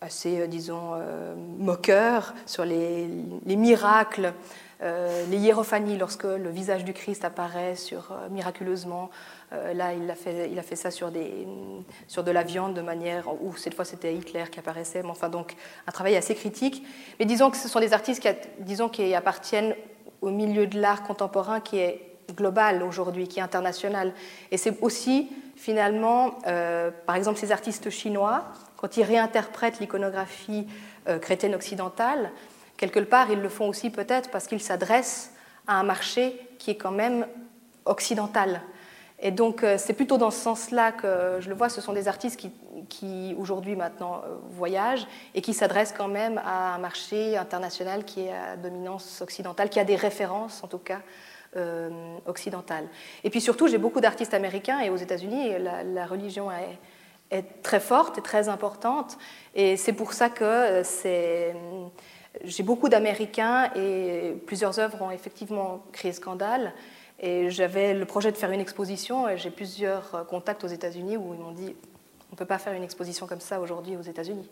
assez, disons, euh, moqueur sur les, les miracles, les hiérophanies, lorsque le visage du Christ apparaît sur, miraculeusement. Là, il a, fait, ça sur, de la viande de manière où cette fois c'était Hitler qui apparaissait. Mais enfin, donc un travail assez critique. Mais disons que ce sont des artistes qui, disons, qui appartiennent au milieu de l'art contemporain qui est global aujourd'hui, qui est international. Et c'est aussi finalement, euh, par exemple, ces artistes chinois, quand ils réinterprètent l'iconographie euh, chrétienne occidentale, quelque part, ils le font aussi peut-être parce qu'ils s'adressent à un marché qui est quand même occidental. Et donc, euh, c'est plutôt dans ce sens-là que je le vois. Ce sont des artistes qui, qui aujourd'hui, maintenant, euh, voyagent et qui s'adressent quand même à un marché international qui est à dominance occidentale, qui a des références, en tout cas, euh, occidentales. Et puis surtout, j'ai beaucoup d'artistes américains et aux États-Unis, la, religion est, est, très forte et très importante. Et c'est pour ça que c'est. J'ai beaucoup d'Américains et plusieurs œuvres ont effectivement créé scandale. Et j'avais le projet de faire une exposition et j'ai plusieurs contacts aux États-Unis où ils m'ont dit on ne peut pas faire une exposition comme ça aujourd'hui aux États-Unis.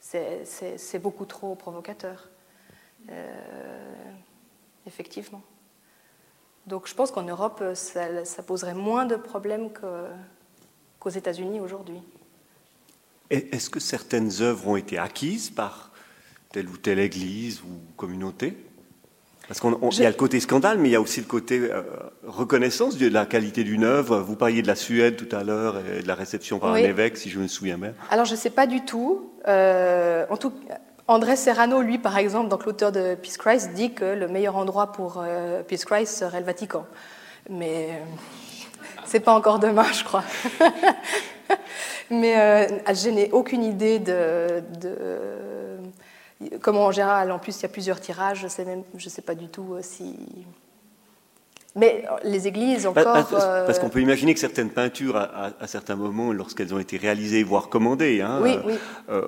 C'est beaucoup trop provocateur. Euh, effectivement. Donc je pense qu'en Europe, ça, ça, poserait moins de problèmes qu'aux qu États-Unis aujourd'hui. Est-ce que certaines œuvres ont été acquises par telle ou telle église ou communauté? Parce qu'il y a le côté scandale, mais il y a aussi le côté euh, reconnaissance de la qualité d'une œuvre. Vous parliez de la Suède tout à l'heure et de la réception par oui. un évêque, si je me souviens bien. Alors je ne sais pas du tout. Euh, en tout André Serrano, lui, par exemple, donc l'auteur de Peace Christ, dit que le meilleur endroit pour euh, Peace Christ serait le Vatican. Mais c'est pas encore demain, je crois. mais je n'ai aucune idée de, de comme en général, en plus, il y a plusieurs tirages, je ne sais, même, je sais pas du tout si. Mais les églises encore. Parce, parce qu'on peut imaginer que certaines peintures, à, à, à certains moments, lorsqu'elles ont été réalisées, voire commandées, hein, oui, oui. Euh,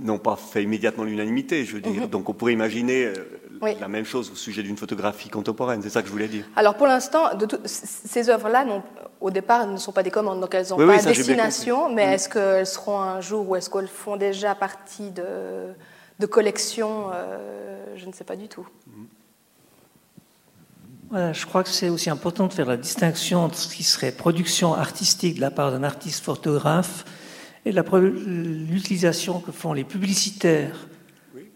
n'ont pas fait immédiatement l'unanimité, je veux dire. Mm -hmm. Donc on pourrait imaginer euh, oui. la même chose au sujet d'une photographie contemporaine, c'est ça que je voulais dire. Alors pour l'instant, ces œuvres-là, au départ, ne sont pas des commandes, donc elles n'ont oui, pas oui, destination, mais mmh. est-ce qu'elles seront un jour ou est-ce qu'elles font déjà partie de de collection, euh, je ne sais pas du tout. Voilà, je crois que c'est aussi important de faire la distinction entre ce qui serait production artistique de la part d'un artiste photographe et l'utilisation que font les publicitaires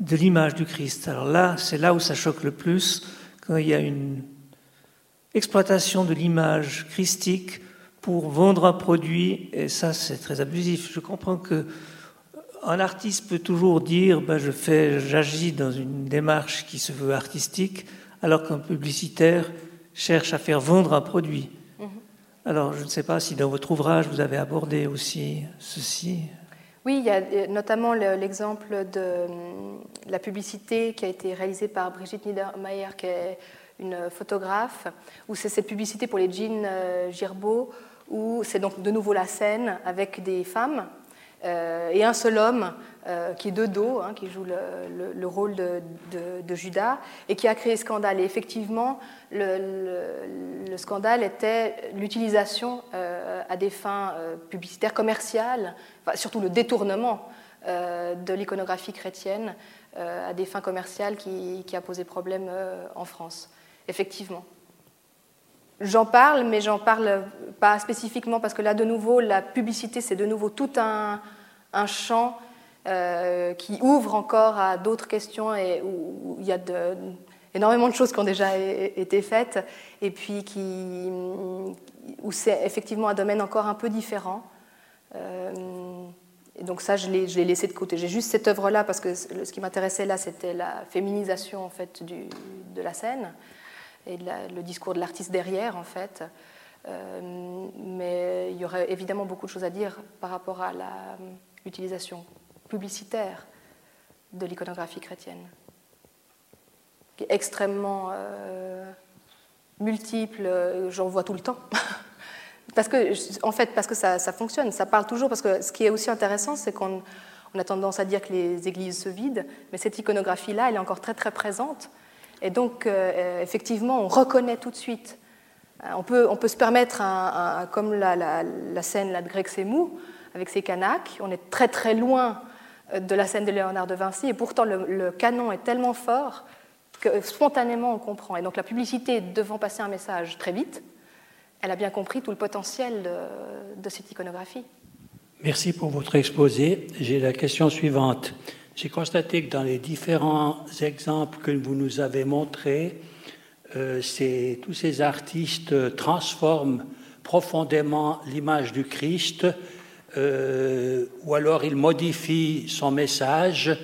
de l'image du Christ. Alors là, c'est là où ça choque le plus, quand il y a une exploitation de l'image christique pour vendre un produit, et ça c'est très abusif. Je comprends que un artiste peut toujours dire ben, je fais, j'agis dans une démarche qui se veut artistique, alors qu'un publicitaire cherche à faire vendre un produit. Mm -hmm. Alors, je ne sais pas si dans votre ouvrage vous avez abordé aussi ceci. Oui, il y a notamment l'exemple de la publicité qui a été réalisée par Brigitte Niedermayer, qui est une photographe, où c'est cette publicité pour les jeans Girbeau, où c'est donc de nouveau la scène avec des femmes euh, et un seul homme euh, qui est de dos, hein, qui joue le, le, le rôle de, Judas, et qui a créé scandale. Et effectivement, le, le scandale était l'utilisation euh, à des fins euh, publicitaires, commerciales, enfin, surtout le détournement de l'iconographie chrétienne à des fins commerciales qui, qui a posé problème en France. Effectivement. J'en parle, mais j'en parle pas spécifiquement parce que là, de nouveau, la publicité, c'est de nouveau tout un, champ euh, qui ouvre encore à d'autres questions et où, il y a énormément de choses qui ont déjà été faites et puis qui, où c'est effectivement un domaine encore un peu différent. Euh, et donc ça, je l'ai laissé de côté. J'ai juste cette œuvre-là parce que ce qui m'intéressait là, c'était la féminisation en fait de la scène et le discours de l'artiste derrière, en fait. Euh, mais il y aurait évidemment beaucoup de choses à dire par rapport à l'utilisation publicitaire de l'iconographie chrétienne, qui est extrêmement euh, multiple, j'en vois tout le temps. parce que, en fait, parce que ça, ça, fonctionne, ça parle toujours, parce que ce qui est aussi intéressant, c'est qu'on on a tendance à dire que les églises se vident, mais cette iconographie-là, elle est encore très très présente. Et donc, euh, effectivement, on reconnaît tout de suite. Euh, on peut, on peut se permettre, comme la, scène là, de Greg Semou, avec ses canaques, on est très très loin euh, de la scène de Léonard de Vinci, et pourtant le, canon est tellement fort que spontanément on comprend. Et donc la publicité devant passer un message très vite, elle a bien compris tout le potentiel de cette iconographie. Merci pour votre exposé. J'ai la question suivante. J'ai constaté que dans les différents exemples que vous nous avez montrés, euh, tous ces artistes transforment profondément l'image du Christ, euh, ou alors ils modifient son message.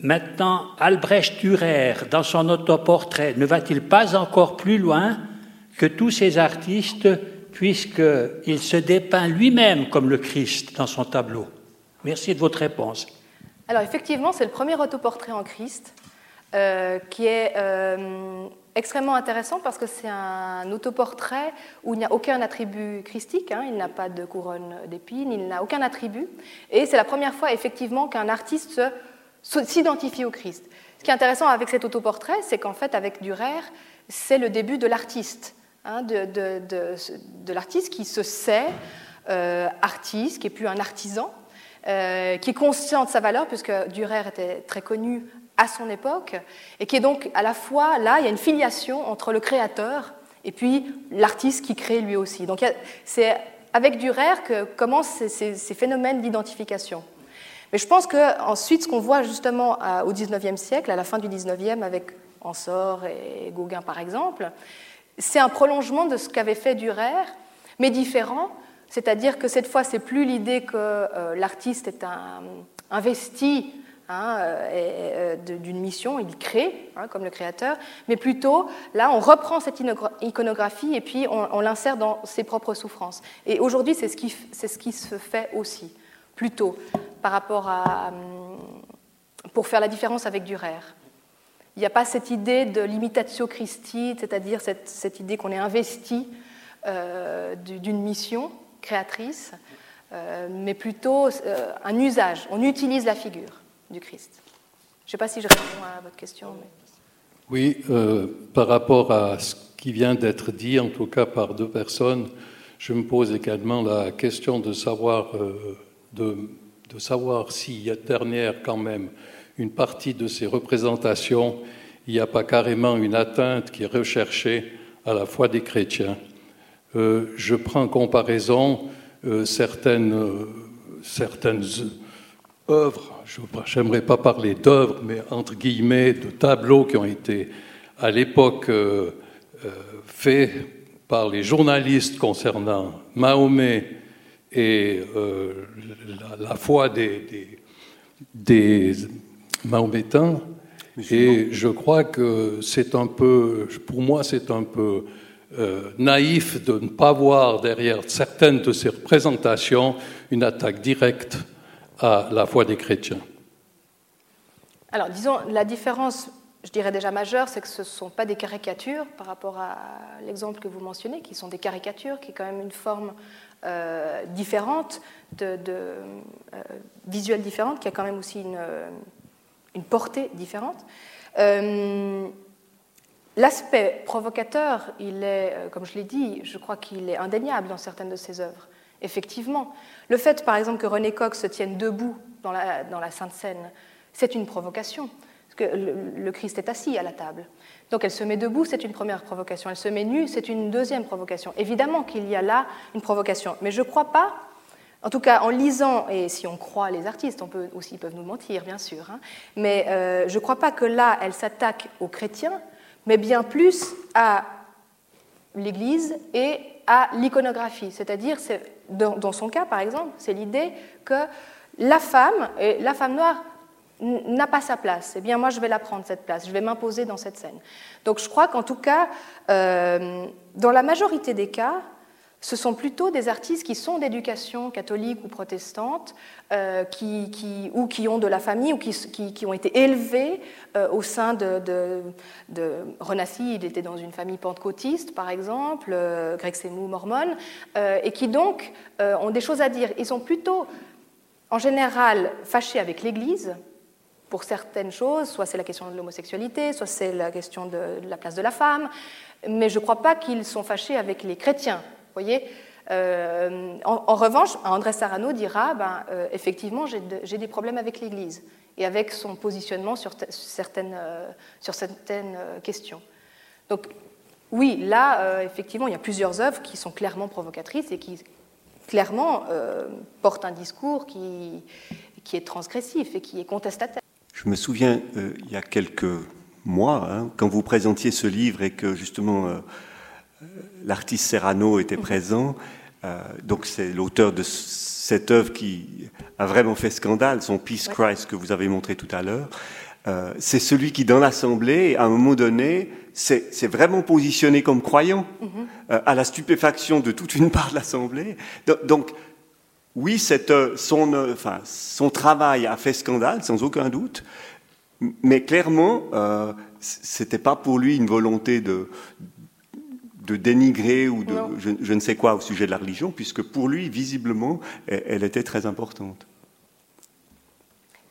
Maintenant, Albrecht Dürer, dans son autoportrait, ne va-t-il pas encore plus loin que tous ces artistes, puisqu'il se dépeint lui-même comme le Christ dans son tableau? Merci de votre réponse. Alors effectivement, c'est le premier autoportrait en Christ euh, qui est euh, extrêmement intéressant parce que c'est un autoportrait où il n'y a aucun attribut christique, hein. il n'a pas de couronne d'épines, il n'a aucun attribut, et c'est la première fois effectivement qu'un artiste s'identifie au Christ. Ce qui est intéressant avec cet autoportrait, c'est qu'en fait avec Durer, c'est le début de l'artiste, hein, de, l'artiste qui se sait euh, artiste, qui est plus un artisan, euh, qui est conscient de sa valeur, puisque Dürer était très connu à son époque, et qui est donc à la fois, là, il y a une filiation entre le créateur et puis l'artiste qui crée lui aussi. Donc c'est avec Dürer que commencent ces, phénomènes d'identification. Mais je pense qu'ensuite, ce qu'on voit justement au XIXe siècle, à la fin du XIXe, avec Ansor et Gauguin par exemple, c'est un prolongement de ce qu'avait fait Dürer, mais différent, c'est-à-dire que cette fois, c'est plus l'idée que euh, l'artiste est investi hein, euh, euh, d'une mission, il crée, hein, comme le créateur, mais plutôt, là, on reprend cette iconographie et puis on, l'insère dans ses propres souffrances. Et aujourd'hui, c'est ce, qui, se fait aussi, plutôt, par rapport à. pour faire la différence avec Durer. Il n'y a pas cette idée de l'imitatio Christi, c'est-à-dire cette, idée qu'on est investi d'une mission, créatrice, euh, mais plutôt euh, un usage. On utilise la figure du Christ. Je ne sais pas si je réponds à votre question. Oui, euh, par rapport à ce qui vient d'être dit, en tout cas par deux personnes, je me pose également la question de savoir, de, de savoir s'il y a dernière quand même une partie de ces représentations, il n'y a pas carrément une atteinte qui est recherchée à la foi des chrétiens. Euh, je prends en comparaison euh, certaines, euh, certaines œuvres, je n'aimerais pas parler d'œuvres, mais entre guillemets, de tableaux qui ont été à l'époque faits par les journalistes concernant Mahomet et la, foi des, des, Mahométans. Et je crois que c'est un peu, pour moi, c'est un peu euh, naïf de ne pas voir derrière certaines de ces représentations une attaque directe à la foi des chrétiens. Alors, disons, la différence, je dirais déjà majeure, c'est que ce ne sont pas des caricatures par rapport à l'exemple que vous mentionnez, qui sont des caricatures, qui est quand même une forme euh, différente, euh, visuelle différente, qui a quand même aussi une, une portée différente. L'aspect provocateur, il est, euh, comme je l'ai dit, je crois qu'il est indéniable dans certaines de ses œuvres. Effectivement. Le fait, par exemple, que René Coq se tienne debout dans la, Sainte Seine, c'est une provocation. Parce que le, Christ est assis à la table. Donc elle se met debout, c'est une première provocation. Elle se met nue, c'est une deuxième provocation. Évidemment qu'il y a là une provocation. Mais je ne crois pas, en tout cas en lisant, et si on croit les artistes, on peut aussi ils peuvent nous mentir, bien sûr, hein, mais euh, je ne crois pas que là, elle s'attaque aux chrétiens, mais bien plus à l'Église et à l'iconographie. C'est-à-dire, dans son cas, par exemple, c'est l'idée que la femme, la femme noire n'a pas sa place. Eh bien, moi, je vais la prendre, cette place. Je vais m'imposer dans cette scène. Donc, je crois qu'en tout cas, euh, dans la majorité des cas, ce sont plutôt des artistes qui sont d'éducation catholique ou protestante, euh, qui, ou qui ont de la famille, ou qui, ont été élevés euh, au sein de, de, Renassi, il était dans une famille pentecôtiste, par exemple, euh, Greg Semou, mormone, et qui donc ont des choses à dire. Ils sont plutôt, en général, fâchés avec l'Église, pour certaines choses, soit c'est la question de l'homosexualité, soit c'est la question de, la place de la femme, mais je ne crois pas qu'ils sont fâchés avec les chrétiens euh, en, revanche, André Sarano dira, ben, euh, effectivement, j'ai des problèmes avec l'Église et avec son positionnement sur certaines, euh, questions. Donc, oui, là, effectivement, il y a plusieurs œuvres qui sont clairement provocatrices et qui clairement portent un discours qui, qui est transgressif et qui est contestataire. Je me souviens, il y a quelques mois, hein, quand vous présentiez ce livre et que justement l'artiste Serrano était présent. Euh, donc c'est l'auteur de cette œuvre qui a vraiment fait scandale, son Peace Christ que vous avez montré tout à l'heure. Euh, c'est celui qui, dans l'Assemblée, à un moment donné, s'est vraiment positionné comme croyant, mhm. euh, à la stupéfaction de toute une part de l'Assemblée. Donc, oui, cette, son, enfin, son travail a fait scandale, sans aucun doute, mais clairement, c'était pas pour lui une volonté de, de dénigrer ou de je, ne sais quoi au sujet de la religion, puisque pour lui, visiblement, elle, était très importante.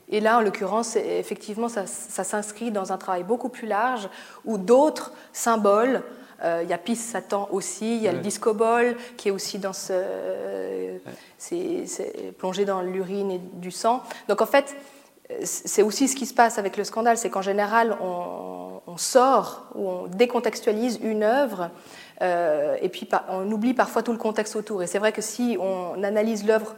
Et là, en l'occurrence, effectivement, ça, s'inscrit dans un travail beaucoup plus large où d'autres symboles, euh, il y a Pisse Satan aussi, il y a le disco ball qui est aussi dans ce, c'est, plongé dans l'urine et du sang. Donc en fait, c'est aussi ce qui se passe avec le scandale, c'est qu'en général, on, on, sort ou on décontextualise une œuvre euh, et puis on oublie parfois tout le contexte autour. Et c'est vrai que si on analyse l'œuvre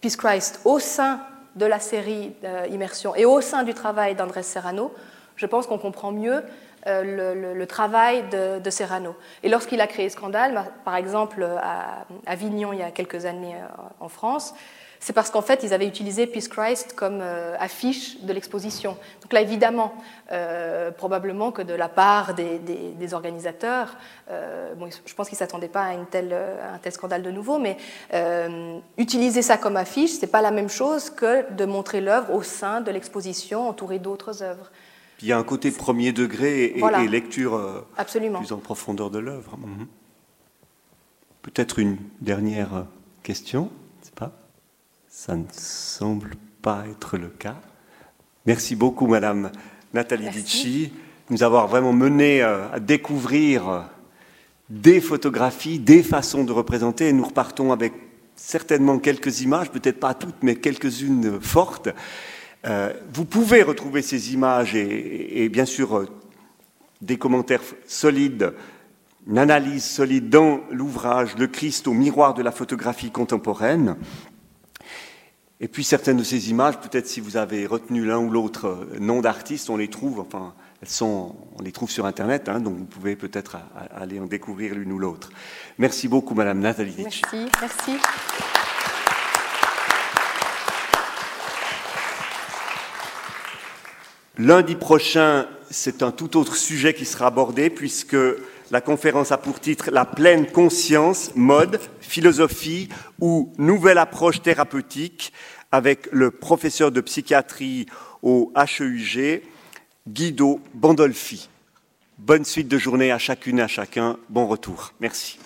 Peace Christ au sein de la série euh, Immersion et au sein du travail d'Andrés Serrano, je pense qu'on comprend mieux euh, le, travail de, Serrano. Et lorsqu'il a créé Scandale, par exemple à Avignon il y a quelques années en France, c'est parce qu'en fait, ils avaient utilisé Peace Christ comme euh, affiche de l'exposition. Donc là, évidemment, euh, probablement que de la part des, organisateurs, euh, bon, je pense qu'ils ne s'attendaient pas à, une telle, un tel scandale de nouveau, mais utiliser ça comme affiche, ce n'est pas la même chose que de montrer l'œuvre au sein de l'exposition entourée d'autres œuvres. Il y a un côté premier degré et, lecture Absolument. plus en profondeur de l'œuvre. Mhm. Peut-être une dernière question ça ne semble pas être le cas. Merci beaucoup, Madame Nathalie Dici, de nous avoir vraiment mené euh, à découvrir euh, des photographies, des façons de représenter. Et nous repartons avec certainement quelques images, peut-être pas toutes, mais quelques-unes fortes. Euh, vous pouvez retrouver ces images et, bien sûr des commentaires solides, une analyse solide dans l'ouvrage Le Christ au miroir de la photographie contemporaine. Et puis certaines de ces images, peut-être si vous avez retenu l'un ou l'autre euh, nom d'artiste, on les trouve, enfin, elles sont, on les trouve sur Internet, hein, donc vous pouvez peut-être aller en découvrir l'une ou l'autre. Merci beaucoup, Madame Nathalie Merci, merci. Lundi prochain, c'est un tout autre sujet qui sera abordé, puisque la conférence a pour titre La pleine conscience, mode, philosophie ou nouvelle approche thérapeutique avec le professeur de psychiatrie au HEUG, Guido Bandolfi. Bonne suite de journée à chacune et à chacun. Bon retour. Merci.